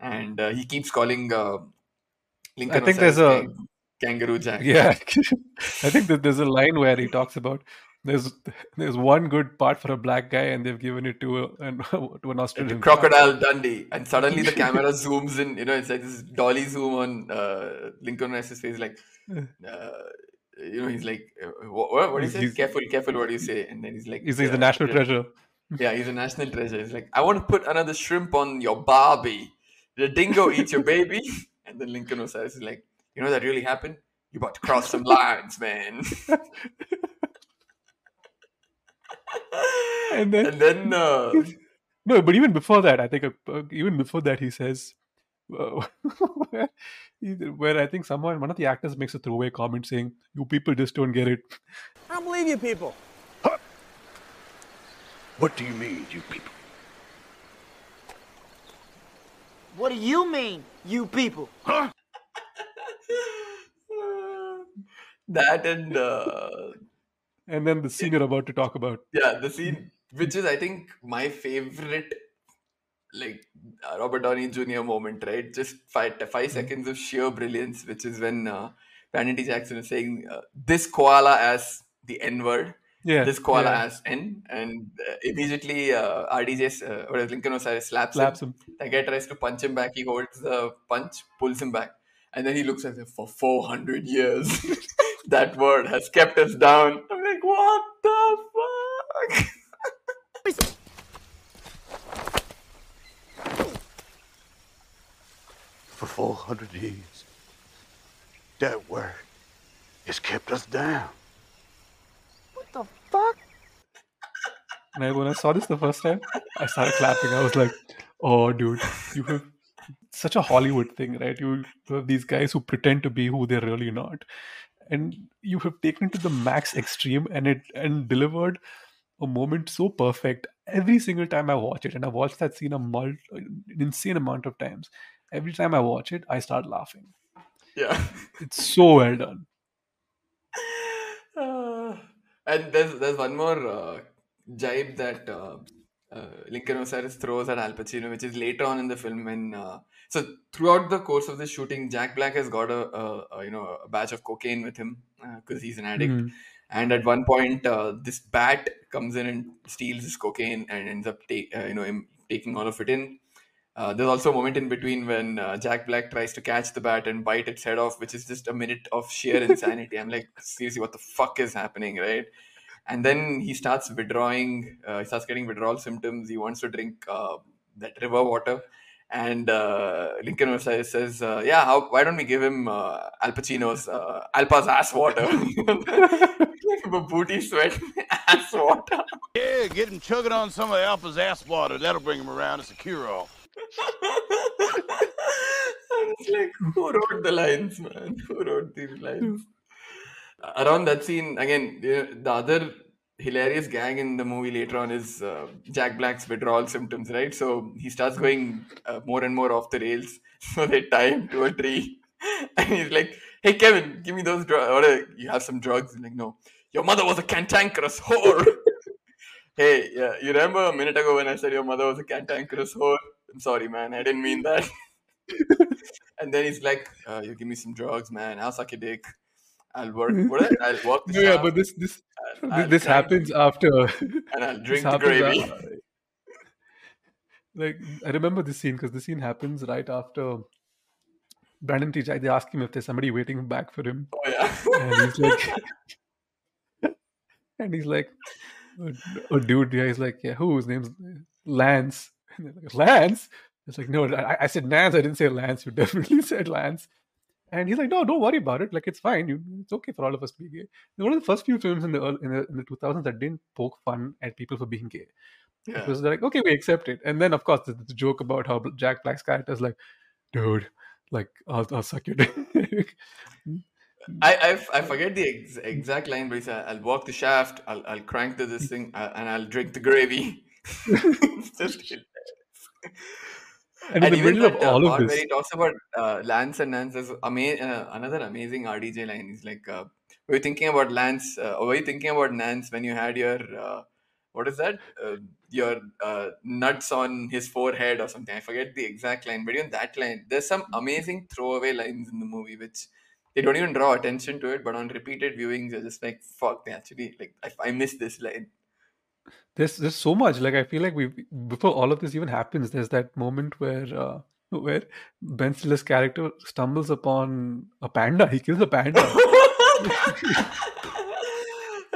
and uh, he keeps calling uh, lincoln I think there's a- kangaroo jack Yeah, I think that there's a line where he talks about there's there's one good part for a black guy, and they've given it to a, an, to an Australian guy. Crocodile Dundee, and suddenly the camera zooms in. You know, it's like this dolly zoom on uh, Lincoln Osiris's face, like, uh, you know, he's like, uh, what, what, what do you say? He's- careful, careful, what do you say? And then he's like, He's, he's the uh, national yeah, treasure. Yeah, he's a national treasure. He's like, I want to put another shrimp on your Barbie. The dingo eats your baby. And then Lincoln Osiris is like, you know that really happened? You about to cross some lines, man. And then, and then uh, no, but even before that, I think uh, even before that, he says. Where, I think someone, one of the actors makes a throwaway comment saying, "You people just don't get it." I don't believe you people. What do you mean, you people? What do you mean, you people? Huh? that and uh, And then the scene you're about to talk about. yeah, the scene, which is I think my favorite, like uh, Robert Downey Jr. moment, right? Just five five seconds of sheer brilliance, which is when uh, Brandon T. Jackson is saying uh, this koala as the N word. Yeah, This koala yeah. as N, and uh, immediately uh, RDJ, uh, or Lincoln Osiris slaps, Slaps him. him. The guy tries to punch him back. He holds the punch, pulls him back, and then he looks at him for 400 years. that word has kept us down. I'm like, what the fuck? For 400 years, that word has kept us down. What the fuck? And I, when I saw this the first time, I started clapping. I was like, "Oh, dude, you have such a Hollywood thing, right? You have these guys who pretend to be who they're really not, and you have taken it to the max extreme, and it and delivered a moment so perfect every single time I watch it. And I watched that scene a mul- an insane amount of times. Every time I watch it, I start laughing. Yeah. It's so well done. Uh, and there's there's one more uh, jibe that uh, uh, Lincoln Osiris throws at Alpa Chino, which is later on in the film when. Uh, so throughout the course of the shooting, Jack Black has got a, a, a you know a batch of cocaine with him because he's an addict. Mhm. And at one point, uh, this bat comes in and steals his cocaine and ends up ta- uh, you know him taking all of it in. Uh, there's also a moment in between when uh, Jack Black tries to catch the bat and bite its head off, which is just a minute of sheer insanity. I'm like, seriously, what the fuck is happening, right? And then he starts withdrawing. Uh, he starts getting withdrawal symptoms. He wants to drink uh, that river water. And uh, Lincoln Osiris says, uh, "Yeah, how, why don't we give him uh, Alpa Chino's uh, Alpa's ass water, like a booty sweat ass water." Yeah, get him chugging on some of the Alpa's ass water. That'll bring him around. It's a cure-all. And it's like, who wrote the lines, man? Who wrote these lines? Around that scene, again, the the other hilarious gag in the movie later on is uh, Jack Black's withdrawal symptoms, right? So he starts going uh, more and more off the rails. So they tie him to a tree. And he's like, hey, Kevin, give me those drugs. Uh, you have some drugs. He's like, no, your mother was a cantankerous whore. hey, yeah, you remember a minute ago when I said your mother was a cantankerous whore? I'm sorry, man. I didn't mean that. and then he's like, uh, you give me some drugs, man. I'll suck your dick. I'll work. What is it? I'll work No, yeah, but this this I'll- this happens after. and I'll drink the gravy. a- like I remember this scene because the scene happens right after Brandon T. They ask him if there's somebody waiting back for him, Oh yeah. and he's like, and he's like, oh, oh, dude, yeah. He's like, yeah, who? His name's Lance. And they're like, Lance. It's like, no, I, I said Nance. I didn't say Lance. You definitely said Lance. And he's like, no, don't worry about it. Like, it's fine. You, it's okay for all of us to be gay. One of the first few films in the in the, in the 2000s that didn't poke fun at people for being gay. It Yeah. was like, okay, we accept it. And then, of course, the, the joke about how Jack Black's character is like, dude, like, I'll, I'll suck your dick. I I forget the ex- exact line, but he said, I'll walk the shaft, I'll, I'll crank to this thing, uh, and I'll drink the gravy. just hilarious. and in the middle of that, uh, all of part where this, he talks about uh, Lance and Nance, there's ama- uh, another amazing RDJ line. He's like, uh, were you thinking about Lance, uh, or were you thinking about Nance when you had your, uh, what is that? Uh, your uh, nuts on his forehead or something. I forget the exact line, but even that line, there's some amazing throwaway lines in the movie which they don't even draw attention to it, but on repeated viewings, you're just like, fuck, they actually, like, I, I missed this line. There's there's so much. Like, I feel like we before all of this even happens, there's that moment where uh, where Ben Stiller's character stumbles upon a panda. He kills a panda.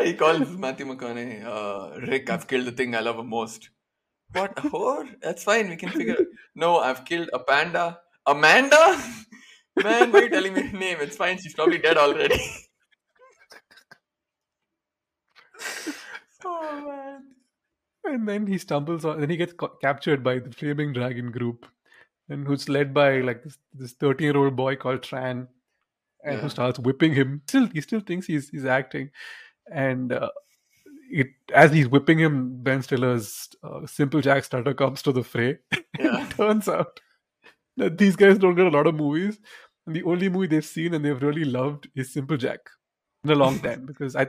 he calls Matthew McConaughey, uh, Rick, I've killed the thing I love most. What? A whore? That's fine. We can figure. No, I've killed a panda. Amanda? Man, why are you telling me her name? It's fine. She's probably dead already. oh, man. and then he stumbles on then he gets ca- captured by the flaming dragon group and who's led by like this this 13 year old boy called tran and Yeah. who starts whipping him still he still thinks he's he's acting and uh, it as he's whipping him ben stiller's uh, simple jack stutter comes to the fray Yeah. it turns out that these guys don't get a lot of movies and the only movie they've seen and they've really loved is simple jack in a long time because i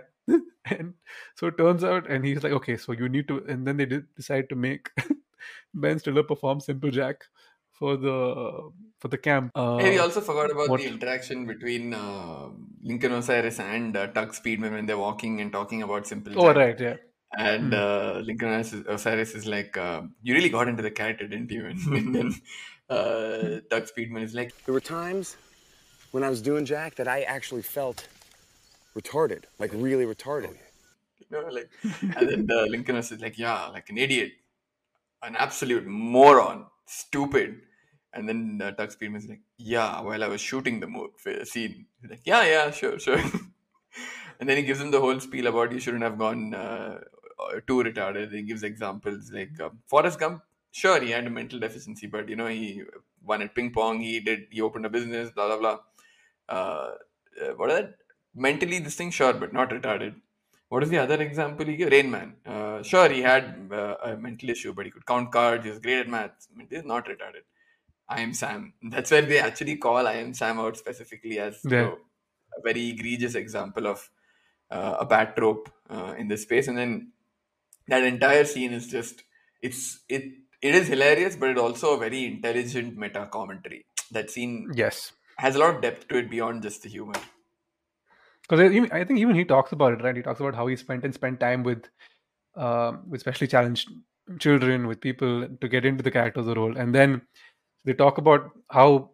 and so it turns out and he's like okay so you need to and then they did decide to make ben stiller perform simple jack for the for the camp uh, Hey, we also forgot about what- the interaction between uh, Lincoln Osiris and uh, Tugg Speedman when they're walking and talking about Simple Jack. oh Jack. right yeah And uh, Lincoln Osiris- Osiris is like, uh, you really got into the character, didn't you? And then uh, Doug Speedman is like, There were times when I was doing Jack that I actually felt retarded, like really retarded. you know, like, and then uh, Lincoln is like, yeah, like an idiot, an absolute moron, stupid. And then uh, Doug Speedman is like, yeah, while I was shooting the mo- f- scene. He's like, yeah, yeah, sure, sure. and then he gives him the whole spiel about you shouldn't have gone uh, uh, too retarded. He gives examples like um, Forrest Gump. Sure, he had a mental deficiency, but you know he won at ping pong. He did. He opened a business. Blah blah blah. Uh, uh, what is that? Mentally, this thing sure, but not retarded. What is the other example he gave? Rain Man. Uh, sure, he had uh, a mental issue, but he could count cards. He was great at maths. He is not retarded. I am Sam. That's where they actually call I am Sam out specifically as you know, a very egregious example of uh, a bad trope uh, in this space. And then that entire scene is just it's it it is hilarious, but it's also a very intelligent meta commentary. That scene Yes. has a lot of depth to it beyond just the humor. Because I, think even he talks about it, right? He talks about how he spent and spent time with, um, with specially challenged children, with people to get into the character of the role, and then they talk about how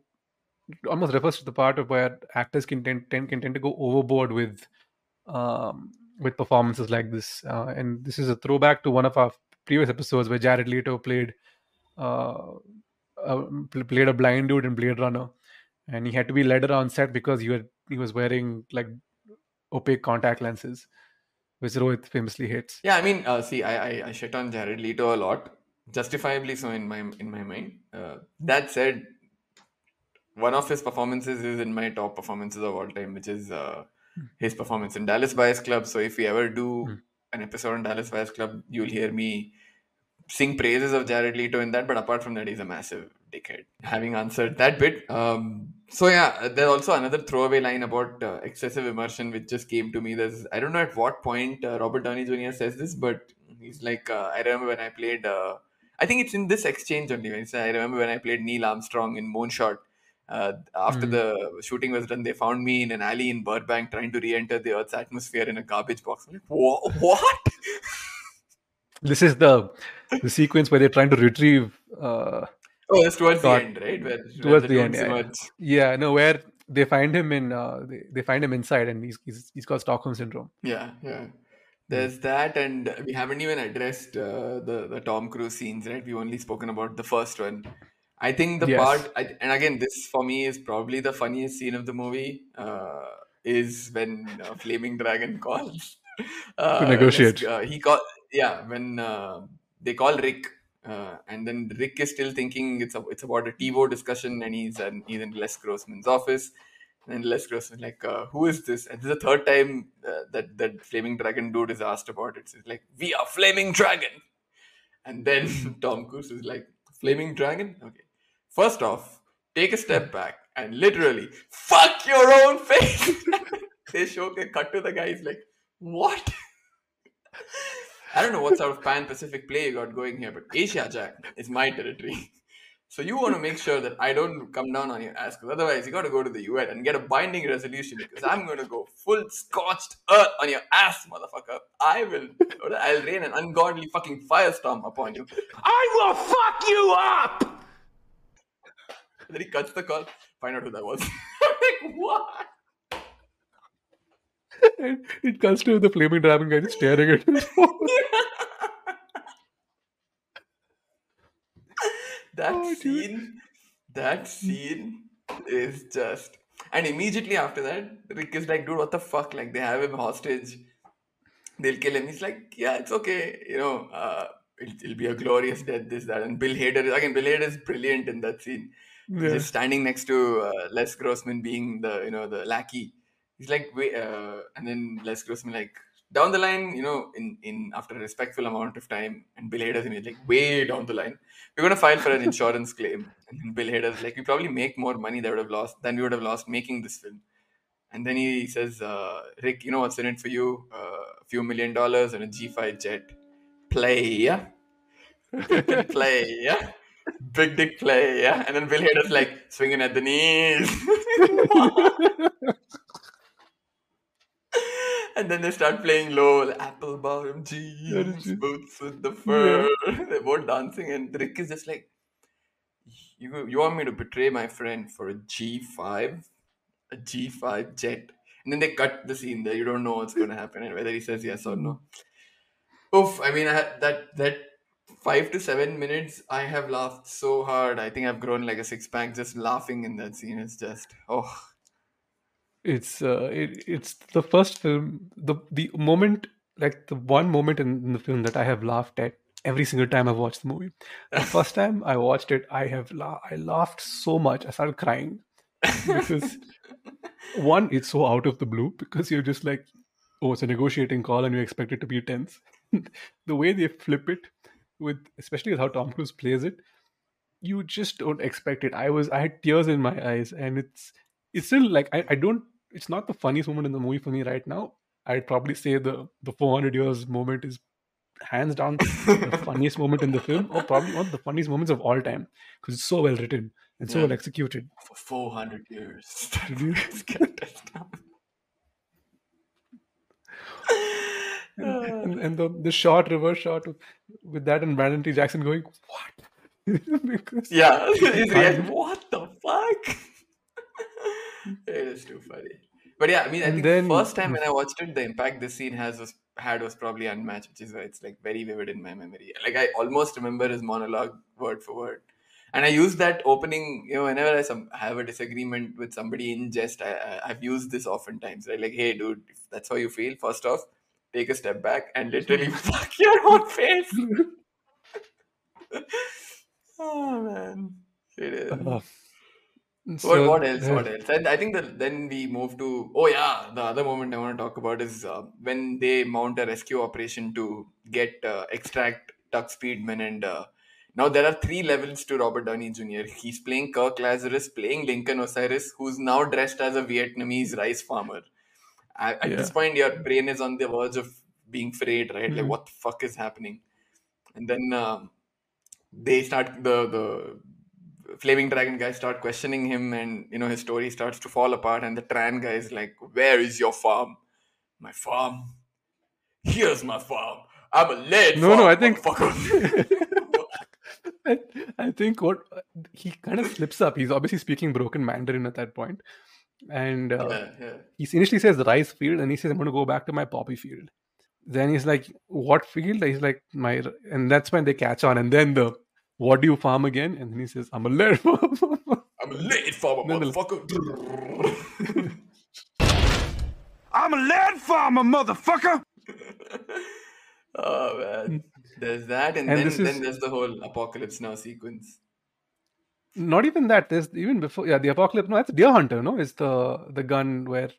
almost refers to the part of where actors can tend, tend can tend to go overboard with, um, with performances like this, uh, and this is a throwback to one of our previous episodes where Jared Leto played, uh, uh, played a blind dude in Blade Runner, and he had to be led around set because he had he was wearing like opaque contact lenses, which Rohit famously hates. Yeah, I mean, uh, see, I, I I shit on Jared Leto a lot, justifiably so in my in my mind. Uh, that said, one of his performances is in my top performances of all time, which is uh, his performance in Dallas Buyers Club. So if we ever do an episode on Dallas Buyers Club, you'll hear me sing praises of Jared Leto in that. But apart from that, he's a massive dickhead. Having answered that bit, um, so yeah, there's also another throwaway line about uh, excessive immersion, which just came to me. There's I don't know at what point uh, Robert Downey Jr. says this, but he's like, uh, I remember when I played. Uh, I think it's in this exchange only. When he said, I remember when I played Neil Armstrong in Moonshot. Uh, after Mm. the shooting was done, they found me in an alley in Burbank trying to re-enter the Earth's atmosphere in a garbage box. Like, what? This is the the sequence where they're trying to retrieve. Uh, Oh, that's towards the end, right? Where, where towards the the end, yeah, yeah. yeah, no, where they find him in, uh, they, they find him inside, and he's he's, he's got Stockholm syndrome. Yeah, yeah. There's that, and we haven't even addressed uh, the the Tom Cruise scenes, right? We've only spoken about the first one. I think the Yes. part, I, and again, this for me is probably the funniest scene of the movie. Uh, is when uh, Flaming Dragon calls uh, to negotiate. Uh, he call, yeah, when uh, they call Rick, uh, and then Rick is still thinking it's a, it's about a TiVo discussion, and he's in, he's in Les Grossman's office. And Les Grossman like, uh, who is this? And this is the third time uh, that that Flaming Dragon dude is asked about it. So he's like, we are Flaming Dragon. And then Tom Cruise is like, Flaming Dragon? Okay. First off, take a step back and literally fuck your own face. they show a cut to the guy. He's like, what? I don't know what sort of pan Pacific play you got going here, but Asia Jack is my territory. So you want to make sure that I don't come down on your ass, because otherwise you got to go to the UN and get a binding resolution. Because I'm going to go full scorched earth on your ass, motherfucker. I will. I'll rain an ungodly fucking firestorm upon you. I will fuck you up. then he cuts the call. Find out who that was. Like, what? And it cuts to the flaming dragon guy just staring at his phone. that Oh, dude. scene that scene is just and immediately after that rick is like dude what the fuck like they have him hostage they'll kill him he's like yeah it's okay you know uh it'll, it'll be a glorious death this that and bill hader is again bill hader is brilliant in that scene Yeah. just standing next to uh, les grossman being the you know the lackey he's like wait uh, and then les grossman like down the line you know in in after a respectful amount of time and bill hader's like way down the line we're going to file for an insurance claim. And then Bill Hader's like, we probably make more money that would have lost than we would have lost making this film. And then he says, uh, Rick, you know what's in it for you? Uh, a few million dollars and a G5 jet. Play, yeah? play, yeah? Big dick play, yeah? And then Bill Hader's like, swinging at the knees. and then they start playing low, apple bottom jeans, boots with the fur. They're both dancing, and Rick is just like, you, you want me to betray my friend for a G5? A G5 jet? And then they cut the scene there. You don't know what's going to happen and whether he says yes or no. Oof, I mean, I had that, that five to seven minutes, I have laughed so hard. I think I've grown like a six pack just laughing in that scene. It's just, oh. It's uh, it, it's the first film the the moment like the one moment in, in the film that i have laughed at every single time i've watched the movie. The first time i watched it i have la- i laughed so much i started crying. Because one it's so out of the blue because you're just like oh it's a negotiating call and you expect it to be tense. The way they flip it with especially with how tom cruise plays it you just don't expect it. I was i had tears in my eyes and it's it's still like I, I don't it's not the funniest moment in the movie for me right now i'd probably say the the 400 years moment is hands down the funniest moment in the film, or probably one of the funniest moments of all time, because it's so well written and so Yeah. well executed. For 400 years. you- This character's done. and, and the, the shot, reverse shot with, with that and Brandon T. Jackson going, What? Yeah, like, what the fuck? it is too funny. But yeah, I mean, I think then- the first time when I watched it, the impact this scene has was, had was probably unmatched, which is why it's like very vivid in my memory. Like I almost remember his monologue word for word. And I use that opening, you know, whenever I some, have a disagreement with somebody in jest, I, I, I've used this oftentimes, right? Like, hey, dude, if that's how you feel, first off, take a step back and literally fuck your own face. oh, man. It is. Uh, What, what else? What else? And I think that then we move to oh yeah, the other moment I want to talk about is uh, when they mount a rescue operation to get uh, extract Tugg Speedman and uh, now there are three levels to Robert Downey Jr. He's playing Kirk Lazarus, playing Lincoln Osiris, who's now dressed as a Vietnamese rice farmer. At, at this point, your brain is on the verge of being frayed, right? Like Mhm. what the fuck is happening? And then um, they start the the flaming dragon guys start questioning him and you know his story starts to fall apart and the tran guy is like where is your farm my farm here's my farm i'm a lead No, no, I think- motherfucker." I, I think what he kind of slips up. He's obviously speaking broken Mandarin at that point, and uh, yeah, yeah. he initially says rice field, and he says I'm going to go back to my poppy field. Then he's like, "What field?" He's like, "My," and that's when they catch on. And then the, "What do you farm again?" And then he says, "I'm a lead farmer." i'm a lead farmer motherfucker I'm a lead farmer, motherfucker! oh man there's that and, And then, is- then there's the whole apocalypse now sequence Not even that. There's even before. Yeah, the apocalypse. No, that's Deer Hunter. No, is the the gun where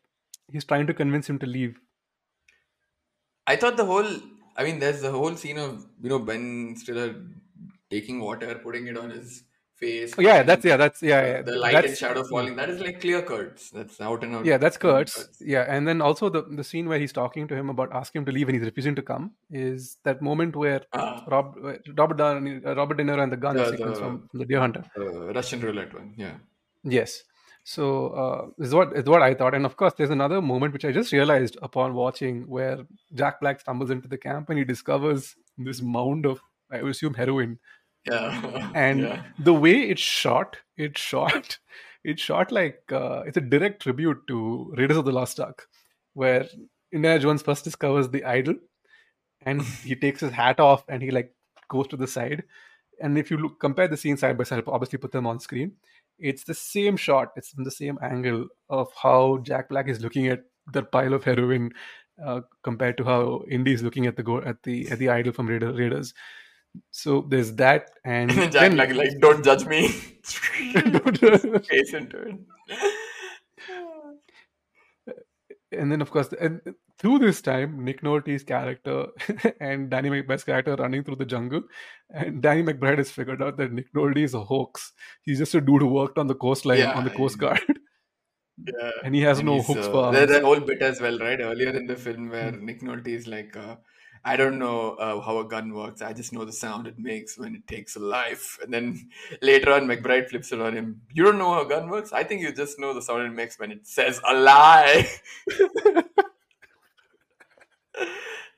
he's trying to convince him to leave. I thought the whole, I mean, there's the whole scene of you know Ben Stiller taking water, putting it on his face. Oh, yeah, that's yeah, that's yeah, the, yeah. the light and shadow falling. That is like clear cuts. That's out and out. Yeah, that's cuts. Yeah, and then also the the scene where he's talking to him about asking him to leave and he's refusing to come is that moment where Ah. Rob, Robert Downey, Robert De Niro and the gun The- sequence the- from, from the Deer Hunter. Uh, Russian roulette one. Yeah. Yes. So uh, this is what is what I thought, and of course, there's another moment which I just realized upon watching where Jack Black stumbles into the camp and he discovers this mound of, I assume, heroin. Yeah. and yeah. the way it's shot, it's shot, it's shot like uh, it's a direct tribute to Raiders of the Lost Ark, where Indiana Jones first discovers the idol, and he takes his hat off and he like goes to the side, and if you look compare the scene side by side, obviously put them on screen, it's the same shot, it's from the same angle of how Jack Black is looking at the pile of heroin. Uh, compared to how Indy is looking at the go at the at the idol from Raider, Raiders, so there's that, and then- like, like, don't judge me. Face into it. and then of course and through this time nick nolte's character and danny mcbride's character running through the jungle and danny mcbride has figured out that nick nolte is a hoax he's just a dude who worked on the coastline Yeah, on the coast guard Yeah. and he has And no hooks uh, for There's that whole bit as well, right? Earlier in the film where Nick Nolte is like, uh, I don't know uh, how a gun works. I just know the sound it makes when it takes a life. And then later on, McBride flips it on him. You don't know how a gun works? I think you just know the sound it makes when it says a lie.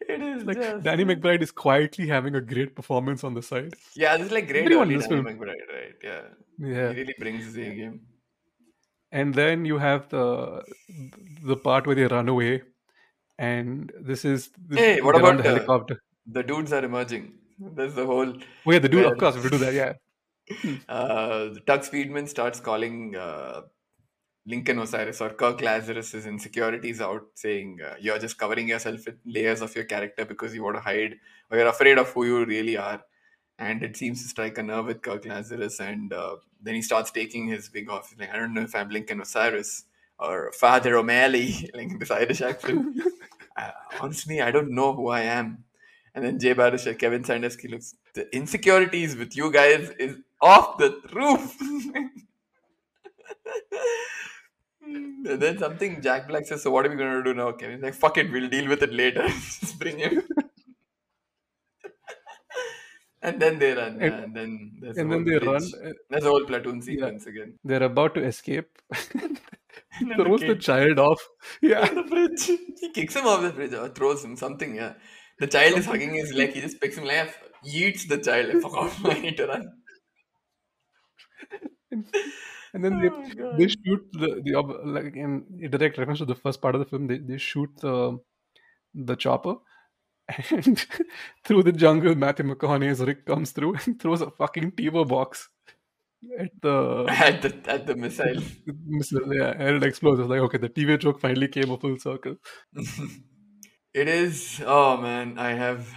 it is like just... danny mcbride is quietly having a great performance on the side Yeah, this is like great Everyone early Danny. McBride, right? Yeah. yeah He really brings his A game. and then you have the the part where they run away and this is this, Hey, what about the helicopter the dudes are emerging? That's the whole. oh yeah the dude where- of course we have to do that yeah uh, Doug Speedman starts calling uh, Lincoln Osiris or Kirk Lazarus's insecurities out, saying uh, you're just covering yourself with layers of your character because you want to hide or you're afraid of who you really are. And it seems to strike a nerve with Kirk Lazarus, and uh, then he starts taking his wig off. He's like, I don't know if I'm Lincoln Osiris or Father O'Malley, like this Irish accent. uh, honestly, I don't know who I am. And then Jay Baruchel, Kevin Sandusky looks, the insecurities with you guys is off the roof. and then something Jack Black says, So what are we going to do now, Kevin? He's like, fuck it, we'll deal with it later. Just bring him. And then they run, And- yeah, and then there's and then they run, uh, There's a whole platoon Yeah. again. They're about to escape. then the Throws the child off. Yeah. on the bridge. He kicks him off the bridge or oh, throws him something. Yeah, the child is hugging his leg. He just picks him like yeets the child. Like, Fuck off! I need to run. And then they, Oh they shoot the, the ob- like in direct reference to the first part of the film. They, they shoot the the chopper, and through the jungle, Matthew McConaughey's Rick comes through and throws a fucking TiVo box at the At the at the missile. missile. Yeah, and it explodes. It's like okay, the TV joke finally came a full circle. It is. Oh man, I have.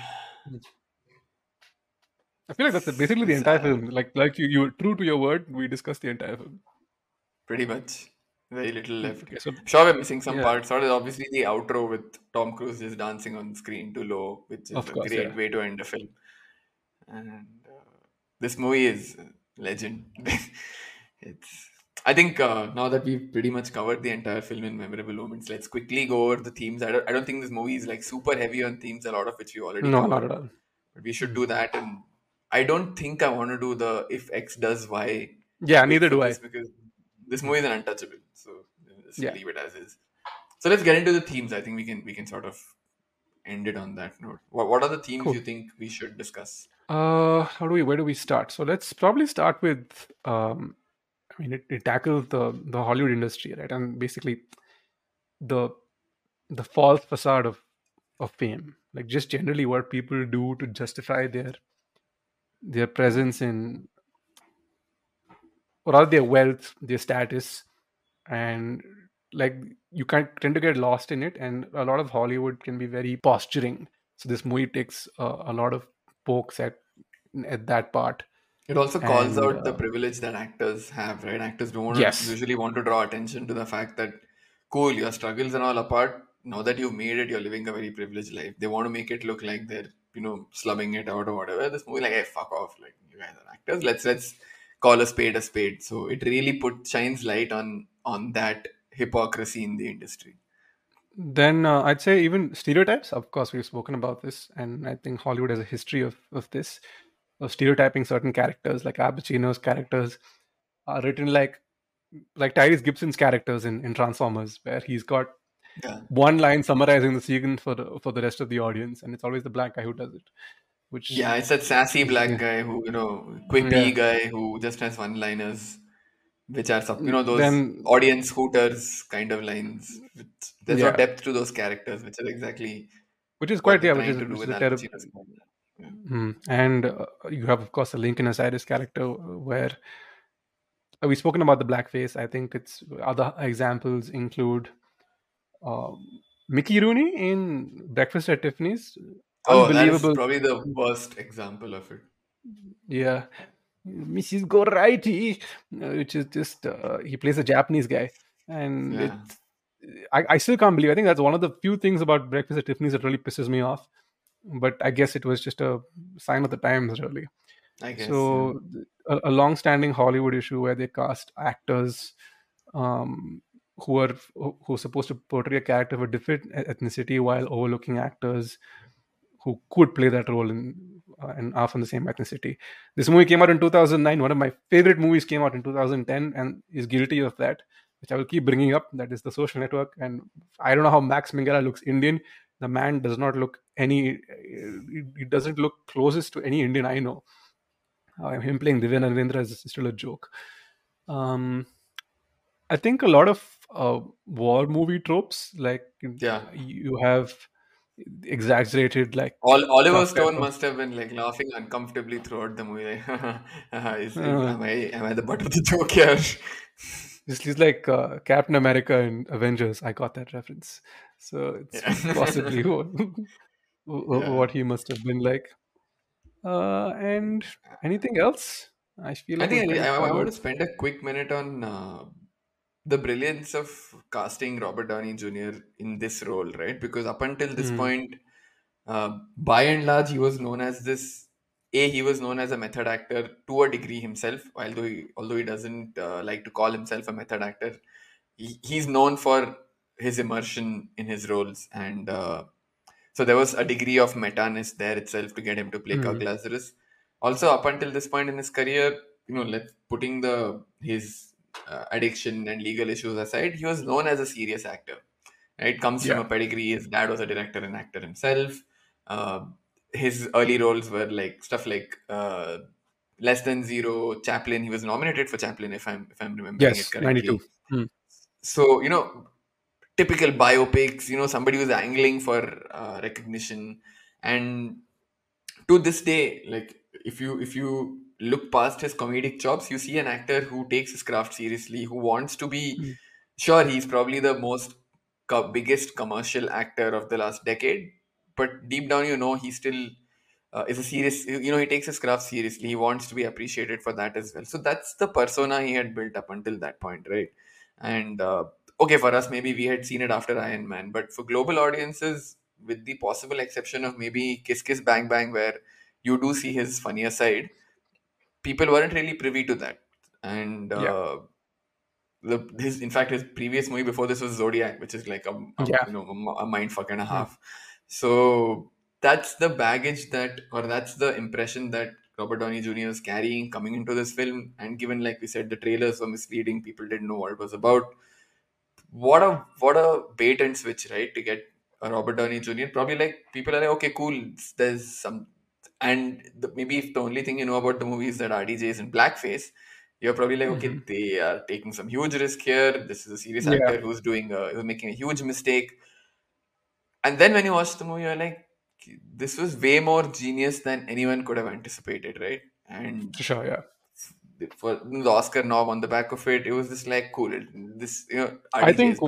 I feel like that's basically the entire film. Like like you, you were true to your word. We discussed the entire film. Pretty much. Very little left. Okay, so Sure, we're missing some Yeah. parts. Sort of obviously the outro with Tom Cruise just dancing on screen to low, which is a great yeah. way to end a film. And uh, this movie is legend. it's. I think uh, now that we've pretty much covered the entire film in memorable moments, let's quickly go over the themes. I don't, I don't think this movie is like super heavy on themes, a lot of which we already no, covered. not at all. But we should do that. And I don't think I want to do the if X does Y Yeah, neither do I. because this movie is an untouchable. So let's Yeah. leave it as is. So let's get into the themes. I think we can we can sort of end it on that note. What, what are the themes Cool. you think we should discuss? Uh, how do we? Where do we start? So let's probably start with. Um, I mean, it, it tackles the the Hollywood industry, right, and basically the the false facade of of fame, like just generally what people do to justify their their presence in, or rather their wealth, their status, and like you can tend to get lost in it, and a lot of Hollywood can be very posturing. So this movie takes uh, a lot of pokes at at that part. It also calls And, out the uh, privilege that actors have, right? Actors don't Yes. usually want to draw attention to the fact that, cool, your struggles and all apart. Now that you've made it, you're living a very privileged life. They want to make it look like they're, you know, slumming it out or whatever. This movie, like, hey, fuck off, like you guys are actors. Let's let's call a spade a spade. So it really put shines light on on that hypocrisy in the industry. Then uh, I'd say even stereotypes. Of course, we've spoken about this, and I think Hollywood has a history of of this, of stereotyping certain characters. Like Alpa Chino's characters are written like like Tyrese Gibson's characters in, in Transformers, where he's got Yeah. one line summarizing the scene for the for the rest of the audience, and it's always the black guy who does it. Which Yeah, it's that sassy black Yeah. guy who, you know, quippy Yeah. guy who just has one liners, which are, some, you know, those Then- audience hooters kind of lines. There's no depth to those characters, which are exactly which is quite yeah, which is, to do which is with a terrible. Pacino's character. Yeah. Mm. And uh, you have, of course, the Lincoln Osiris character where uh, we've spoken about the blackface. I think it's other examples include um, Mickey Rooney in Breakfast at Tiffany's. Oh, that is Unbelievable. probably the worst example of it. Yeah. Mrs. Goraiti, uh, which is just, uh, he plays a Japanese guy. And Yeah. I, I still can't believe, I think that's one of the few things about Breakfast at Tiffany's that really pisses me off. But I guess it was just a sign of the times, really. I guess. so a, a long-standing Hollywood issue where they cast actors um, who are who are supposed to portray a character of a different ethnicity while overlooking actors who could play that role in uh, and are from the same ethnicity. This movie came out in 2009. One of my favorite movies came out in 2010 and is guilty of that, which I will keep bringing up. That is The Social Network. And I don't know how Max Minghella looks Indian. The man does not look any. He doesn't look closest to any Indian I know. Uh, him playing Divya Narendra is still a joke. Um, I think a lot of uh, war movie tropes, like Yeah. you have exaggerated, like All, Oliver Stone must have been like laughing uncomfortably throughout the movie. Like, is, Uh. am I am I the butt of the joke here? He's, he's like uh, Captain America in Avengers. I got that reference. So it's Yeah. possibly what, Yeah. what he must have been like. Uh, and anything else? I feel I think I, I, I want to spend a quick minute on uh, the brilliance of casting Robert Downey Jr. in this role, right? Because up until this Hmm. point, uh, by and large, he was known as this. A, he was known as a method actor to a degree himself, although he, although he doesn't uh, like to call himself a method actor. He, he's known for his immersion in his roles, and uh, so there was a degree of metaness there itself to get him to play Kirk Hmm. Lazarus. also up until this point in his career, you know, let putting the his uh, addiction and legal issues aside, he was known as a serious actor. Right, comes from a pedigree. His dad was a director and actor himself. Uh, his early roles were like stuff like uh, Less Than Zero, Chaplin. He was nominated for Chaplin, if I'm if I'm remembering it Yes, correctly. 92. Hmm. So you know, typical biopics. You know, somebody who's angling for uh, recognition, and to this day, like if you if you look past his comedic chops, you see an actor who takes his craft seriously, who wants to be. Sure, he's probably the most co- biggest commercial actor of the last decade, but deep down, you know, he still uh, is a serious. You know, he takes his craft seriously. He wants to be appreciated for that as well. So that's the persona he had built up until that point, right? And uh, okay, for us, maybe we had seen it after Iron Man, but for global audiences, with the possible exception of maybe Kiss Kiss Bang Bang, where you do see his funnier side, people weren't really privy to that. And uh, Yeah. the his in fact his previous movie before this was Zodiac, which is like a, a Yeah. you know a, a mind fuck and a half. So that's the baggage that, or that's the impression that Robert Downey Jr. is carrying coming into this film. And given, like we said, the trailers were misleading, people didn't know what it was about. What a what a bait and switch, right? To get a Robert Downey Jr. Probably like people are like, okay, cool. There's some, and the, maybe if the only thing you know about the movie is that RDJ is in blackface, you're probably like, okay, Mhm. they are taking some huge risk here. This is a serious Yeah. actor who's doing, a, who's making a huge mistake. And then when you watch the movie, you're like, this was way more genius than anyone could have anticipated, right? And sure, yeah. for the Oscar knob on the back of it, it was just like cool. This, you know, RDJ I think.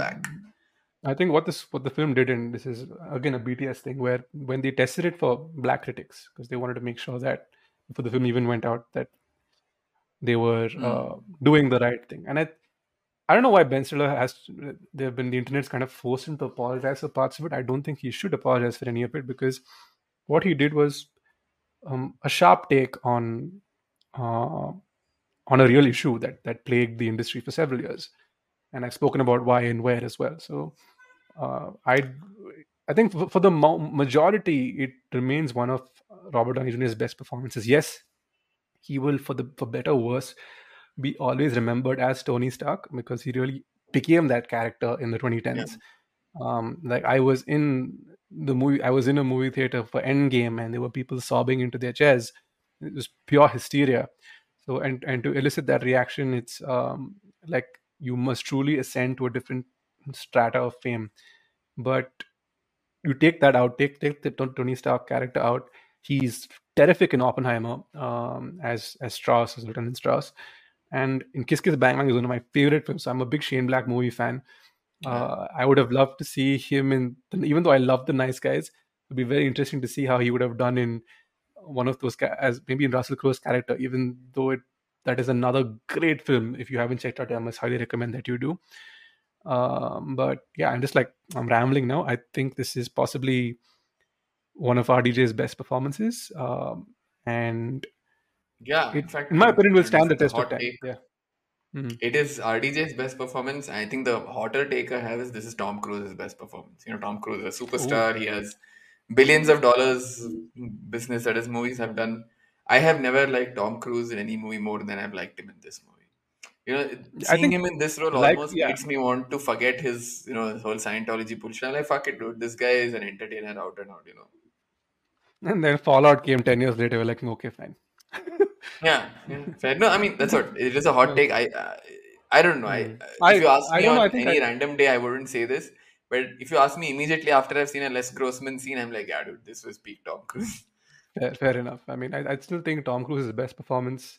I think what this what the film did, and this is again a BTS thing, where when they tested it for black critics, because they wanted to make sure that before the film even went out, that they were Mm. uh, doing the right thing. And I, I don't know why Ben Stiller has. There have been the internet's kind of forced him to apologize for parts of it. I don't think he should apologize for any of it because what he did was um, a sharp take on uh, on a real issue that that plagued the industry for several years, and I've spoken about why and where as well. So uh, I I think for, for the mo- majority, it remains one of Robert Downey Jr.'s best performances. Yes, he will for the for better or worse be always remembered as Tony Stark because he really became that character in the 2010s. Um, like I was in the movie, I was in a movie theater for Endgame, and there were people sobbing into their chairs. It was pure hysteria. So, and and to elicit that reaction, it's um, like you must truly ascend to a different strata of fame. But you take that out, take take the Tony Stark character out. He's terrific in Oppenheimer um, as as Strauss, as Lieutenant Strauss, and in Kiss Kiss Bang Bang is one of my favorite films. So I'm a big Shane Black movie fan. Uh, I would have loved to see him in, even though I love the Nice Guys, it'd be very interesting to see how he would have done in one of those as maybe in Russell Crowe's character. Even though it that is another great film. If you haven't checked out, I must highly recommend that you do. Um, but yeah, I'm just like I'm rambling now. I think this is possibly one of RDJ's best performances, um, and Yeah, in fact, in my opinion, will stand the test of time. take. Yeah. Mhm. It is RDJ's best performance. I think the hotter take I have is this is Tom Cruise's best performance. You know, Tom Cruise is a superstar. He has billions of dollars business that his movies have done. I have never liked Tom Cruise in any movie more than I've liked him in this movie. You know, seeing him in this role like, almost yeah. makes me want to forget his, you know, his whole Scientology bullshit. I'm like, fuck it, dude. This guy is an entertainer out and out, you know. And then Fallout came 10 years later. We're like, okay, fine. Yeah, yeah, fair. No, I mean that's what it is a hot take. I uh, I don't know. I Mm. uh, I- if you ask I me don't know, I on think any I- random day, I wouldn't say this. But if you ask me immediately after I've seen a Les Grossman scene, I'm like, yeah, dude, this was peak Tom Cruise. Fair, fair enough. I mean, I, I still think Tom Cruise's best performance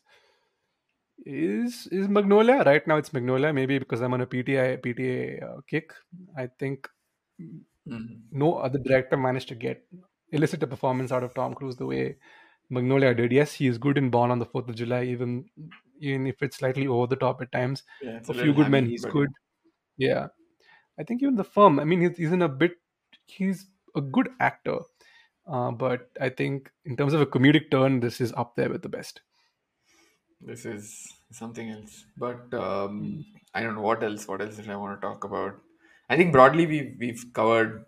is is Magnolia. Right now, it's Magnolia. Maybe because I'm on a PTA PTA uh, kick. I think Mhm. no other director managed to get elicit a performance out of Tom Cruise the way Magnolia did. Yes, he is good in Born on the Fourth of July, even even if it's slightly over the top at times. Yeah, a a few good men, he's but- good. Yeah, I think even the firm. I mean, he's, he's in a bit. He's a good actor, uh, but I think in terms of a comedic turn, this is up there with the best. This is something else. But um, I don't know what else. What else did I want to talk about? I think broadly we we've covered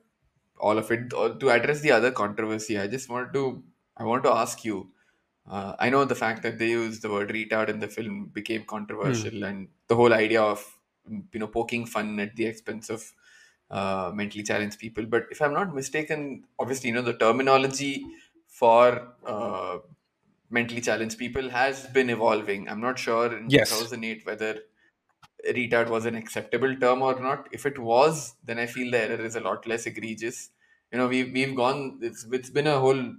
all of it. To address the other controversy, I just wanted to I want to ask you. Uh, I know the fact that they used the word retard in the film became controversial, and the whole idea of you know poking fun at the expense of uh, mentally challenged people. But if I'm not mistaken, obviously you know the terminology for uh, mentally challenged people has been evolving. I'm not sure in Yes. 2008 whether retard was an acceptable term or not. If it was, then I feel the error is a lot less egregious. You know, we've we've gone. It's it's been a whole.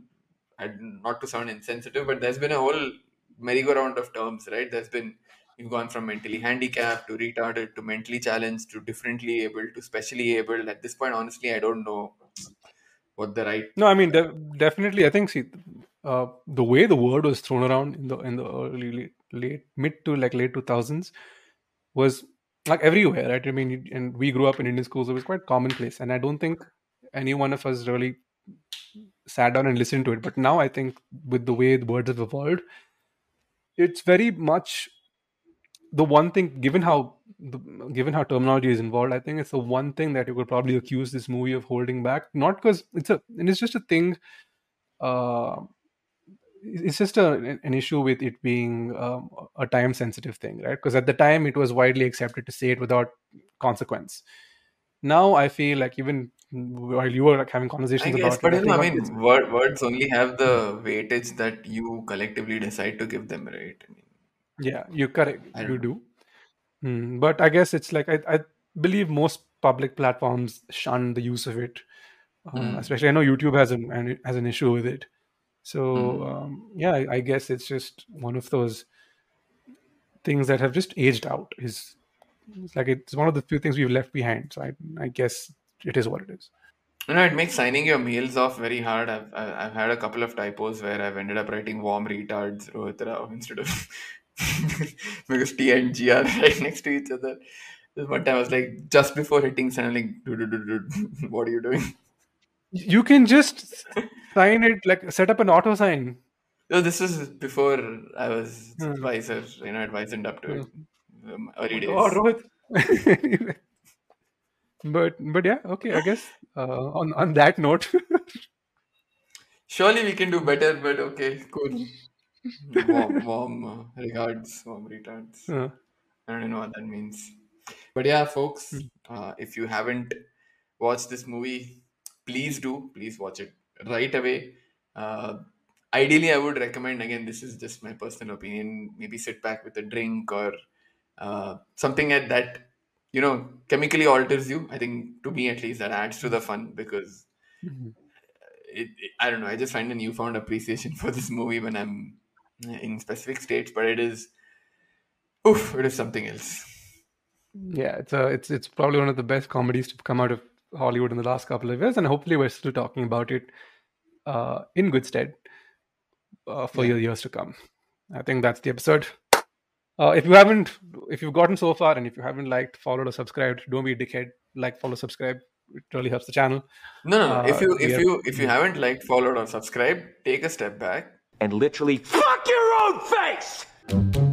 And Not to sound insensitive, but there's been a whole merry-go-round of terms, right? There's been you've gone from mentally handicapped to retarded to mentally challenged to differently able to specially able. At this point, honestly, I don't know what the right No, I mean de- definitely. I think see, uh, the way the word was thrown around in the in the early late, late mid to like late two thousands was like everywhere, right? I mean, and we grew up in Indian schools; it was quite commonplace, and I don't think any one of us really sat down and listened to it. But now, I think with the way the words have evolved, it's very much the one thing. Given how the, given how terminology is involved, I think it's the one thing that you could probably accuse this movie of holding back. Not because it's a, and it's just a thing. Uh, it's just a, an issue with it being um, a time sensitive thing, right? Because at the time it was widely accepted to say it without consequence. Now I feel like even while you were like having conversations I guess, about but it, you know, I mean, word, words only have the weightage that you collectively decide to give them, right? I mean, yeah, you're correct, you do. Hmm, but I guess it's like I, I believe most public platforms shun the use of it. Uh, Hmm. Especially, I know YouTube has an, an has an issue with it. So Hmm. um, yeah, I, I guess it's just one of those things that have just aged out. Is it's like it's one of the few things we've left behind. So I, I guess it is what it is. You know, it makes signing your mails off very hard. I've I've had a couple of typos where I've ended up writing "warm retards" Rohit Rao instead of because T and G are right next to each other. This one time I was like, just before hitting send, I'm like, "Dude, dude, dude, dude, what are you doing? You can just sign it like set up an auto sign. No, this was before I was Hmm. advisor, you know, advised up to it. Um, early days. Oh, Rohit. But but yeah, okay. I guess uh, on on that note, Surely we can do better, but okay, cool. Warm, warm uh, regards, warm retards. uh, I don't know what that means. But yeah, folks, Hmm. uh, if you haven't watched this movie, please do. Please watch it right away. Uh, ideally, I would recommend, again, this is just my personal opinion, maybe sit back with a drink or uh, something at that, you know, chemically alters you. I think, to me at least, that adds to the fun because Mhm. it, it- I don't know. I just find a newfound appreciation for this movie when I'm in specific states, but it is, oof, it is something else. yeah, it's a it's it's probably one of the best comedies to come out of Hollywood in the last couple of years, and hopefully we're still talking about it uh, in good stead uh, for Yeah. your years to come. I think that's the episode. Uh, if you haven't, if you've gotten so far, and if you haven't liked, followed, or subscribed, don't be a dickhead. Like, follow, subscribe. It really helps the channel. No, no. if Uh, you if have- you if you haven't liked, followed, or subscribed, take a step back. And literally, fuck your own face!